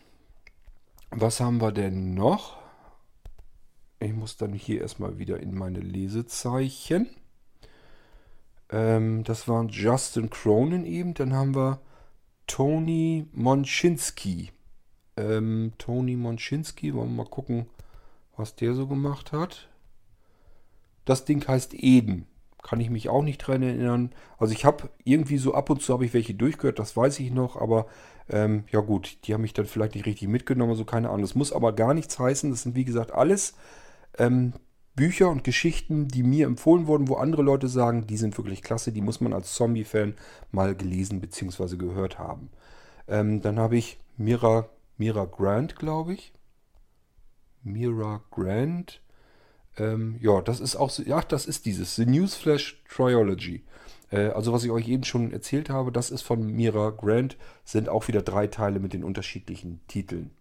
was haben wir denn noch? Ich muss dann hier erstmal wieder in meine Lesezeichen. Ähm, das war Justin Cronin eben. Dann haben wir Tony Monczynski. Ähm, Tony Monczynski, wollen wir mal gucken, was der so gemacht hat. Das Ding heißt Eden. Kann ich mich auch nicht dran erinnern. Also ich habe irgendwie so ab und zu habe ich welche durchgehört, das weiß ich noch, aber ähm, ja gut, die haben mich dann vielleicht nicht richtig mitgenommen, so keine Ahnung. Das muss aber gar nichts heißen. Das sind wie gesagt alles ähm, Bücher und Geschichten, die mir empfohlen wurden, wo andere Leute sagen, die sind wirklich klasse, die muss man als Zombie-Fan mal gelesen bzw. gehört haben. Ähm, dann habe ich Mira, Mira Grant, glaube ich. Mira Grant. Ähm, ja, das ist auch, ja, das ist dieses, The Newsflash Triology. Äh, also was ich euch eben schon erzählt habe, das ist von Mira Grant, sind auch wieder drei Teile mit den unterschiedlichen Titeln.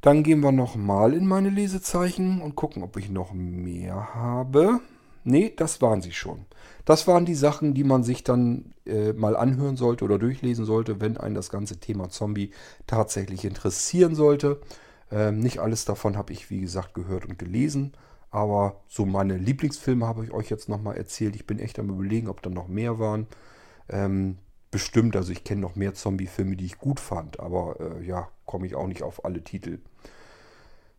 Dann gehen wir nochmal in meine Lesezeichen und gucken, ob ich noch mehr habe. Ne, das waren sie schon. Das waren die Sachen, die man sich dann äh, mal anhören sollte oder durchlesen sollte, wenn einen das ganze Thema Zombie tatsächlich interessieren sollte. Ähm, nicht alles davon habe ich, wie gesagt, gehört und gelesen. Aber so meine Lieblingsfilme habe ich euch jetzt nochmal erzählt. Ich bin echt am überlegen, ob da noch mehr waren. Ähm, bestimmt, also ich kenne noch mehr Zombie-Filme, die ich gut fand, aber äh, ja, komme ich auch nicht auf alle Titel.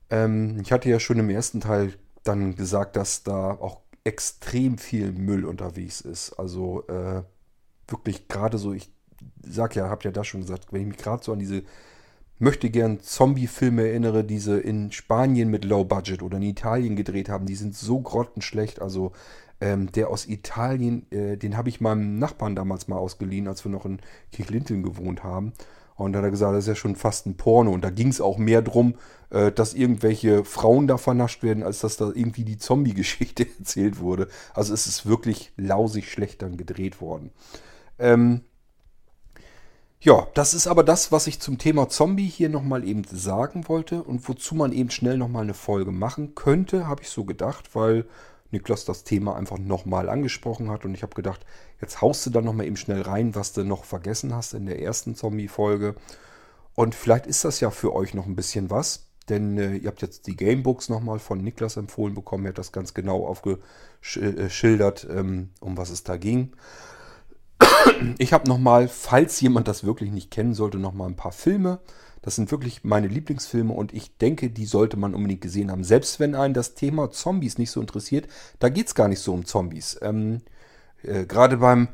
Ähm, ich hatte ja schon im ersten Teil dann gesagt, dass da auch extrem viel Müll unterwegs ist. Also äh, wirklich gerade so, ich sag ja, hab ja da schon gesagt, wenn ich mich gerade so an diese möchte gern Zombie-Filme erinnere, diese in Spanien mit Low Budget oder in Italien gedreht haben, die sind so grottenschlecht. Also ähm, der aus Italien, äh, den habe ich meinem Nachbarn damals mal ausgeliehen, als wir noch in Kirchlinteln gewohnt haben. Und da hat er gesagt, das ist ja schon fast ein Porno. Und da ging es auch mehr drum, äh, dass irgendwelche Frauen da vernascht werden, als dass da irgendwie die Zombie-Geschichte erzählt wurde. Also es ist wirklich lausig schlecht dann gedreht worden. Ähm, ja, das ist aber das, was ich zum Thema Zombie hier nochmal eben sagen wollte und wozu man eben schnell nochmal eine Folge machen könnte, habe ich so gedacht, weil Niklas das Thema einfach nochmal angesprochen hat. Und ich habe gedacht, jetzt haust du dann nochmal eben schnell rein, was du noch vergessen hast in der ersten Zombie-Folge. Und vielleicht ist das ja für euch noch ein bisschen was. Denn äh, ihr habt jetzt die Gamebooks nochmal von Niklas empfohlen bekommen. Er hat das ganz genau aufgeschildert, ähm, um was es da ging. Ich habe nochmal, falls jemand das wirklich nicht kennen sollte, nochmal ein paar Filme. Das sind wirklich meine Lieblingsfilme und ich denke, die sollte man unbedingt gesehen haben. Selbst wenn einen das Thema Zombies nicht so interessiert, da geht es gar nicht so um Zombies. Ähm, äh, Gerade beim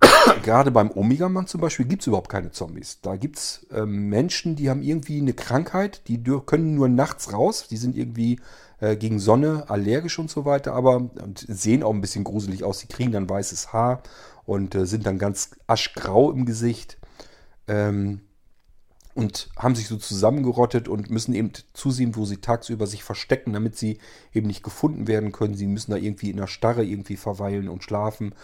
gerade beim Omega-Mann zum Beispiel gibt es überhaupt keine Zombies. Da gibt es ähm, Menschen, die haben irgendwie eine Krankheit, die können nur nachts raus, die sind irgendwie äh, gegen Sonne allergisch und so weiter, aber und sehen auch ein bisschen gruselig aus. Die kriegen dann weißes Haar und äh, sind dann ganz aschgrau im Gesicht. Ähm, und haben sich so zusammengerottet und müssen eben zusehen, wo sie tagsüber sich verstecken, damit sie eben nicht gefunden werden können. Sie müssen da irgendwie in der Starre irgendwie verweilen und schlafen.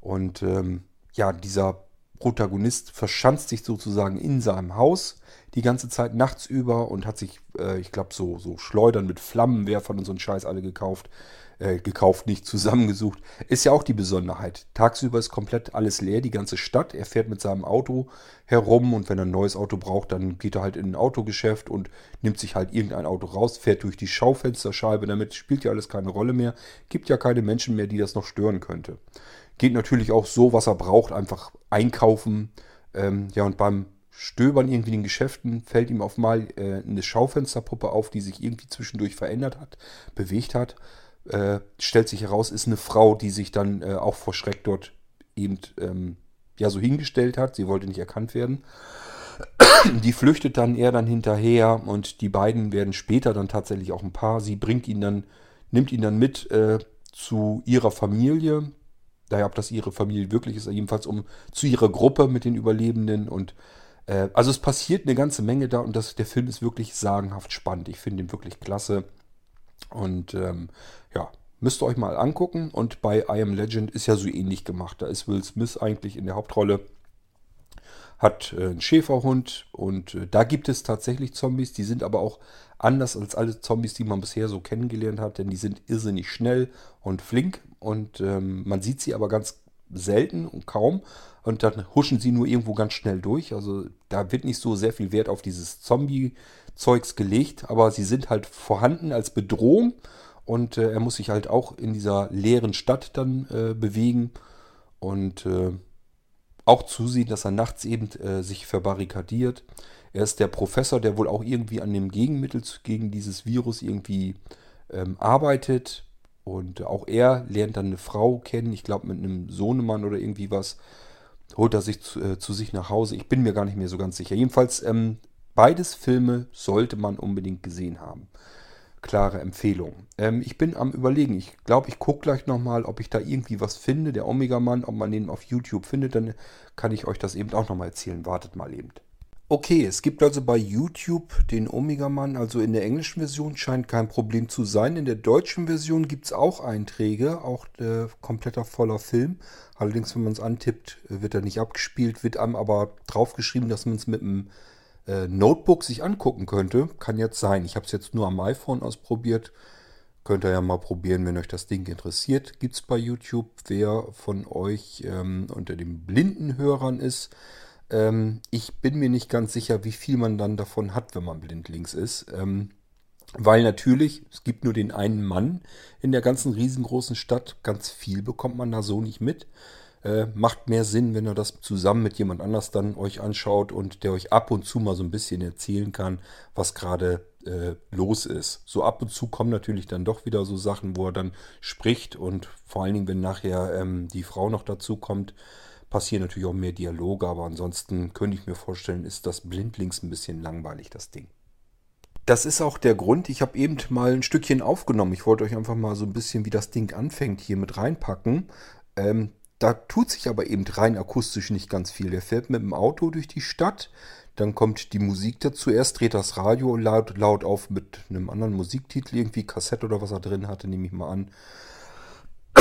Und ähm, ja, dieser Protagonist verschanzt sich sozusagen in seinem Haus die ganze Zeit nachts über und hat sich, äh, ich glaube, so, so Schleudern mit Flammenwerfern und so einen Scheiß alle gekauft äh, gekauft, nicht zusammengesucht. Ist ja auch die Besonderheit. Tagsüber ist komplett alles leer, die ganze Stadt. Er fährt mit seinem Auto herum und wenn er ein neues Auto braucht, dann geht er halt in ein Autogeschäft und nimmt sich halt irgendein Auto raus, fährt durch die Schaufensterscheibe. Damit spielt ja alles keine Rolle mehr. Gibt ja keine Menschen mehr, die das noch stören könnte. Geht natürlich auch so, was er braucht, einfach einkaufen. Ähm, ja, und beim Stöbern irgendwie in den Geschäften fällt ihm auf mal äh, eine Schaufensterpuppe auf, die sich irgendwie zwischendurch verändert hat, bewegt hat äh, stellt sich heraus, ist eine Frau, die sich dann äh, auch vor Schreck dort eben ähm, ja so hingestellt hat. Sie wollte nicht erkannt werden. Die flüchtet dann er dann hinterher und die beiden werden später dann tatsächlich auch ein Paar. Sie bringt ihn dann, nimmt ihn dann mit äh, zu ihrer Familie. Daher, ob das ihre Familie wirklich ist, jedenfalls um zu ihrer Gruppe mit den Überlebenden und äh, also es passiert eine ganze Menge da und das, der Film ist wirklich sagenhaft spannend. Ich finde ihn wirklich klasse. Und ähm, ja, müsst ihr euch mal angucken. Und bei I Am Legend ist ja so ähnlich gemacht. Da ist Will Smith eigentlich in der Hauptrolle. Hat äh, einen Schäferhund und äh, da gibt es tatsächlich Zombies. Die sind aber auch anders als alle Zombies, die man bisher so kennengelernt hat, denn die sind irrsinnig schnell und flink und ähm, man sieht sie aber ganz selten und kaum und dann huschen sie nur irgendwo ganz schnell durch. Also da wird nicht so sehr viel Wert auf dieses Zombie-Zeugs gelegt, aber sie sind halt vorhanden als Bedrohung und äh, er muss sich halt auch in dieser leeren Stadt dann äh, bewegen und äh, auch zusehen, dass er nachts eben äh, sich verbarrikadiert. Er ist der Professor, der wohl auch irgendwie an dem Gegenmittel gegen dieses Virus irgendwie ähm, arbeitet. Und auch er lernt dann eine Frau kennen, ich glaube mit einem Sohnemann oder irgendwie was. Holt er sich zu, äh, zu, sich nach Hause. Ich bin mir gar nicht mehr so ganz sicher. Jedenfalls, ähm, beides Filme sollte man unbedingt gesehen haben klare Empfehlung. Ähm, ich bin am überlegen. Ich glaube, ich gucke gleich nochmal, ob ich da irgendwie was finde. Der Omega-Mann, ob man den auf YouTube findet, dann kann ich euch das eben auch nochmal erzählen. Wartet mal eben. Okay, es gibt also bei YouTube den Omega-Mann, also in der englischen Version scheint kein Problem zu sein. In der deutschen Version gibt es auch Einträge, auch äh, kompletter voller Film. Allerdings, wenn man es antippt, wird er nicht abgespielt, wird einem aber draufgeschrieben, dass man es mit einem äh, Notebook sich angucken könnte. Kann jetzt sein. Ich habe es jetzt nur am iPhone ausprobiert. Könnt ihr ja mal probieren, wenn euch das Ding interessiert. Gibt es bei YouTube. Wer von euch ähm, unter den blinden Hörern ist, ähm, ich bin mir nicht ganz sicher, wie viel man dann davon hat, wenn man blindlings ist. Ähm, weil natürlich, es gibt nur den einen Mann in der ganzen riesengroßen Stadt. Ganz viel bekommt man da so nicht mit. Äh, macht mehr Sinn, wenn ihr das zusammen mit jemand anders dann euch anschaut und der euch ab und zu mal so ein bisschen erzählen kann, was gerade äh, los ist. So ab und zu kommen natürlich dann doch wieder so Sachen, wo er dann spricht und vor allen Dingen, wenn nachher ähm, die Frau noch dazu kommt, passieren natürlich auch mehr Dialoge, aber ansonsten könnte ich mir vorstellen, ist das blindlings ein bisschen langweilig, das Ding. Das ist auch der Grund, ich habe eben mal ein Stückchen aufgenommen. Ich wollte euch einfach mal so ein bisschen, wie das Ding anfängt, hier mit reinpacken. Ähm, da tut sich aber eben rein akustisch nicht ganz viel. Der fährt mit dem Auto durch die Stadt, dann kommt die Musik dazu. Erst dreht das Radio laut, laut auf mit einem anderen Musiktitel, irgendwie Kassette oder was er drin hatte, nehme ich mal an.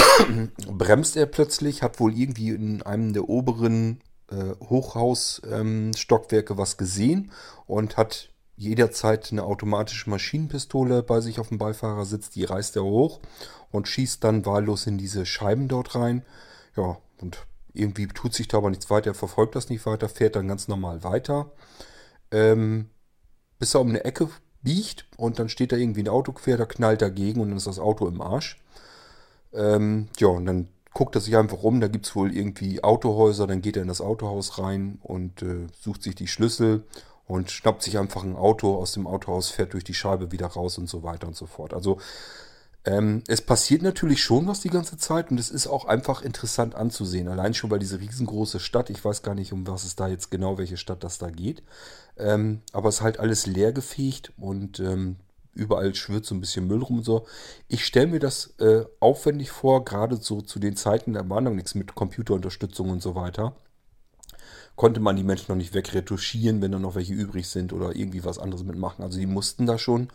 Bremst er plötzlich, hat wohl irgendwie in einem der oberen äh, Hochhausstockwerke ähm, was gesehen und hat jederzeit eine automatische Maschinenpistole bei sich auf dem Beifahrersitz, die reißt er hoch und schießt dann wahllos in diese Scheiben dort rein. Ja, und irgendwie tut sich da aber nichts weiter, er verfolgt das nicht weiter, fährt dann ganz normal weiter. Ähm, bis er um eine Ecke biegt und dann steht da irgendwie ein Auto quer, da knallt dagegen und dann ist das Auto im Arsch. Ähm, ja, und dann guckt er sich einfach um, da gibt es wohl irgendwie Autohäuser, dann geht er in das Autohaus rein und äh, sucht sich die Schlüssel und schnappt sich einfach ein Auto aus dem Autohaus, fährt durch die Scheibe wieder raus und so weiter und so fort. Also ähm, es passiert natürlich schon was die ganze Zeit und es ist auch einfach interessant anzusehen. Allein schon, weil diese riesengroße Stadt, ich weiß gar nicht, um was es da jetzt genau, welche Stadt das da geht, ähm, aber es ist halt alles leergefegt und ähm, überall schwirrt so ein bisschen Müll rum und so. Ich stelle mir das äh, aufwendig vor, gerade so zu den Zeiten, da war noch nichts mit Computerunterstützung und so weiter. Konnte man die Menschen noch nicht wegretuschieren, wenn da noch welche übrig sind oder irgendwie was anderes mitmachen. Also die mussten da schon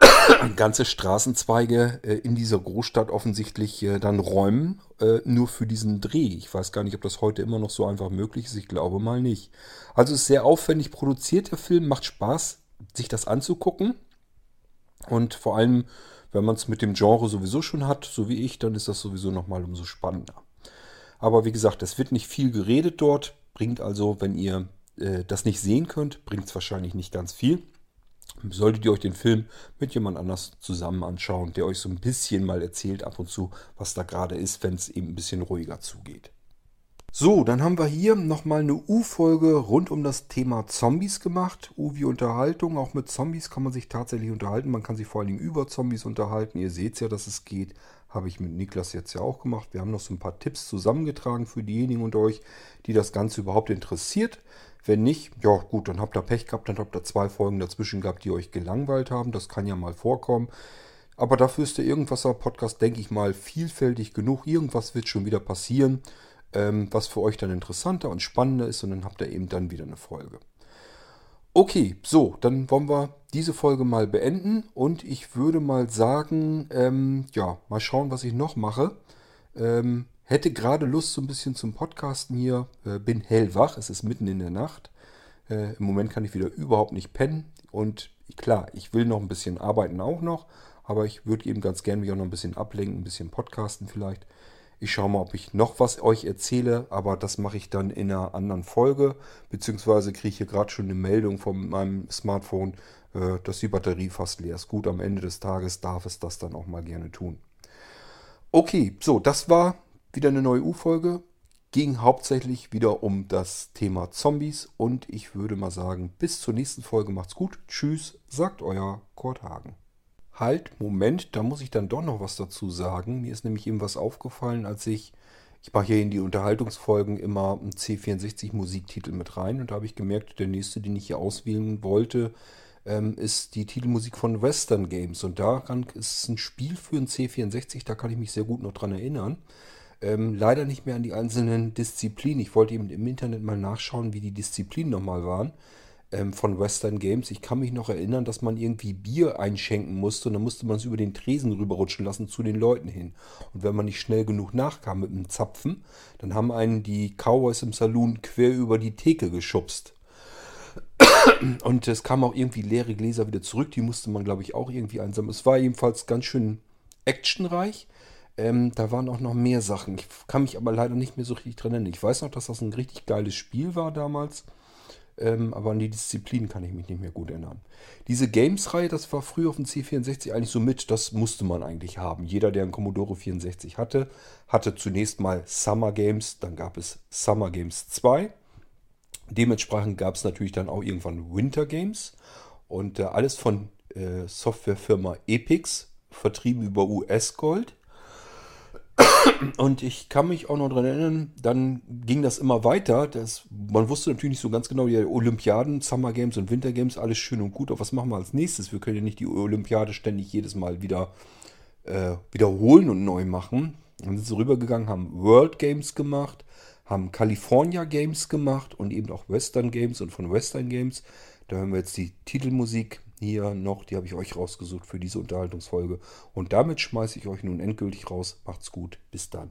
ganze Straßenzweige äh, in dieser Großstadt offensichtlich äh, dann räumen, äh, nur für diesen Dreh. Ich weiß gar nicht, ob das heute immer noch so einfach möglich ist. Ich glaube mal nicht. Also ist sehr aufwendig produziert, der Film. Macht Spaß, sich das anzugucken. Und vor allem, wenn man es mit dem Genre sowieso schon hat, so wie ich, dann ist das sowieso nochmal umso spannender. Aber wie gesagt, es wird nicht viel geredet dort. Bringt also, wenn ihr äh, das nicht sehen könnt, bringt es wahrscheinlich nicht ganz viel solltet ihr euch den Film mit jemand anders zusammen anschauen, der euch so ein bisschen mal erzählt ab und zu, was da gerade ist, wenn es eben ein bisschen ruhiger zugeht. So, dann haben wir hier nochmal eine U-Folge rund um das Thema Zombies gemacht. U wie Unterhaltung. Auch mit Zombies kann man sich tatsächlich unterhalten. Man kann sich vor allen Dingen über Zombies unterhalten. Ihr seht ja, dass es geht. Habe ich mit Niklas jetzt ja auch gemacht. Wir haben noch so ein paar Tipps zusammengetragen für diejenigen unter euch, die das Ganze überhaupt interessiert. Wenn nicht, ja gut, dann habt ihr Pech gehabt, dann habt ihr zwei Folgen dazwischen gehabt, die euch gelangweilt haben. Das kann ja mal vorkommen. Aber dafür ist der Irgendwasser-Podcast, denke ich mal, vielfältig genug. Irgendwas wird schon wieder passieren, was für euch dann interessanter und spannender ist. Und dann habt ihr eben dann wieder eine Folge. Okay, so, dann wollen wir diese Folge mal beenden. Und ich würde mal sagen, ähm, ja, mal schauen, was ich noch mache. Ähm, Hätte gerade Lust so ein bisschen zum Podcasten hier. Äh, bin hellwach. Es ist mitten in der Nacht. Äh, Im Moment kann ich wieder überhaupt nicht pennen. Und klar, ich will noch ein bisschen arbeiten auch noch. Aber ich würde eben ganz gerne mich auch noch ein bisschen ablenken, ein bisschen podcasten vielleicht. Ich schaue mal, ob ich noch was euch erzähle, aber das mache ich dann in einer anderen Folge. Beziehungsweise kriege ich hier gerade schon eine Meldung von meinem Smartphone, äh, dass die Batterie fast leer ist. Gut, am Ende des Tages darf es das dann auch mal gerne tun. Okay, so, das war wieder eine neue U-Folge. Ging hauptsächlich wieder um das Thema Zombies und ich würde mal sagen, bis zur nächsten Folge macht's gut. Tschüss, sagt euer Kurt Hagen. Halt, Moment, da muss ich dann doch noch was dazu sagen. Mir ist nämlich eben was aufgefallen, als ich, ich mache hier in die Unterhaltungsfolgen immer einen C64 Musiktitel mit rein und da habe ich gemerkt, der nächste, den ich hier auswählen wollte, ähm, ist die Titelmusik von Western Games und daran ist es ein Spiel für einen C64, da kann ich mich sehr gut noch dran erinnern. Ähm, leider nicht mehr an die einzelnen Disziplinen. Ich wollte eben im Internet mal nachschauen, wie die Disziplinen nochmal waren ähm, von Western Games. Ich kann mich noch erinnern, dass man irgendwie Bier einschenken musste und dann musste man es über den Tresen rüberrutschen lassen zu den Leuten hin. Und wenn man nicht schnell genug nachkam mit dem Zapfen, dann haben einen die Cowboys im Saloon quer über die Theke geschubst. Und es kamen auch irgendwie leere Gläser wieder zurück. Die musste man, glaube ich, auch irgendwie einsammeln. Es war jedenfalls ganz schön actionreich. Ähm, da waren auch noch mehr Sachen. Ich kann mich aber leider nicht mehr so richtig dran erinnern. Ich weiß noch, dass das ein richtig geiles Spiel war damals. Ähm, aber an die Disziplin kann ich mich nicht mehr gut erinnern. Diese Games-Reihe, das war früher auf dem C64 eigentlich so mit, das musste man eigentlich haben. Jeder, der einen Commodore 64 hatte, hatte zunächst mal Summer Games, dann gab es Summer Games 2. Dementsprechend gab es natürlich dann auch irgendwann Winter Games und äh, alles von äh, Softwarefirma Epix, vertrieben über US-Gold. Und ich kann mich auch noch daran erinnern, dann ging das immer weiter. Das, man wusste natürlich nicht so ganz genau, die Olympiaden, Summer Games und Winter Games, alles schön und gut. Aber was machen wir als nächstes? Wir können ja nicht die Olympiade ständig jedes Mal wieder äh, wiederholen und neu machen. Dann sind sie rübergegangen, haben World Games gemacht, haben California Games gemacht und eben auch Western Games und von Western Games. Da hören wir jetzt die Titelmusik hier noch, die habe ich euch rausgesucht für diese Unterhaltungsfolge. Und damit schmeiße ich euch nun endgültig raus. Macht's gut, bis dann.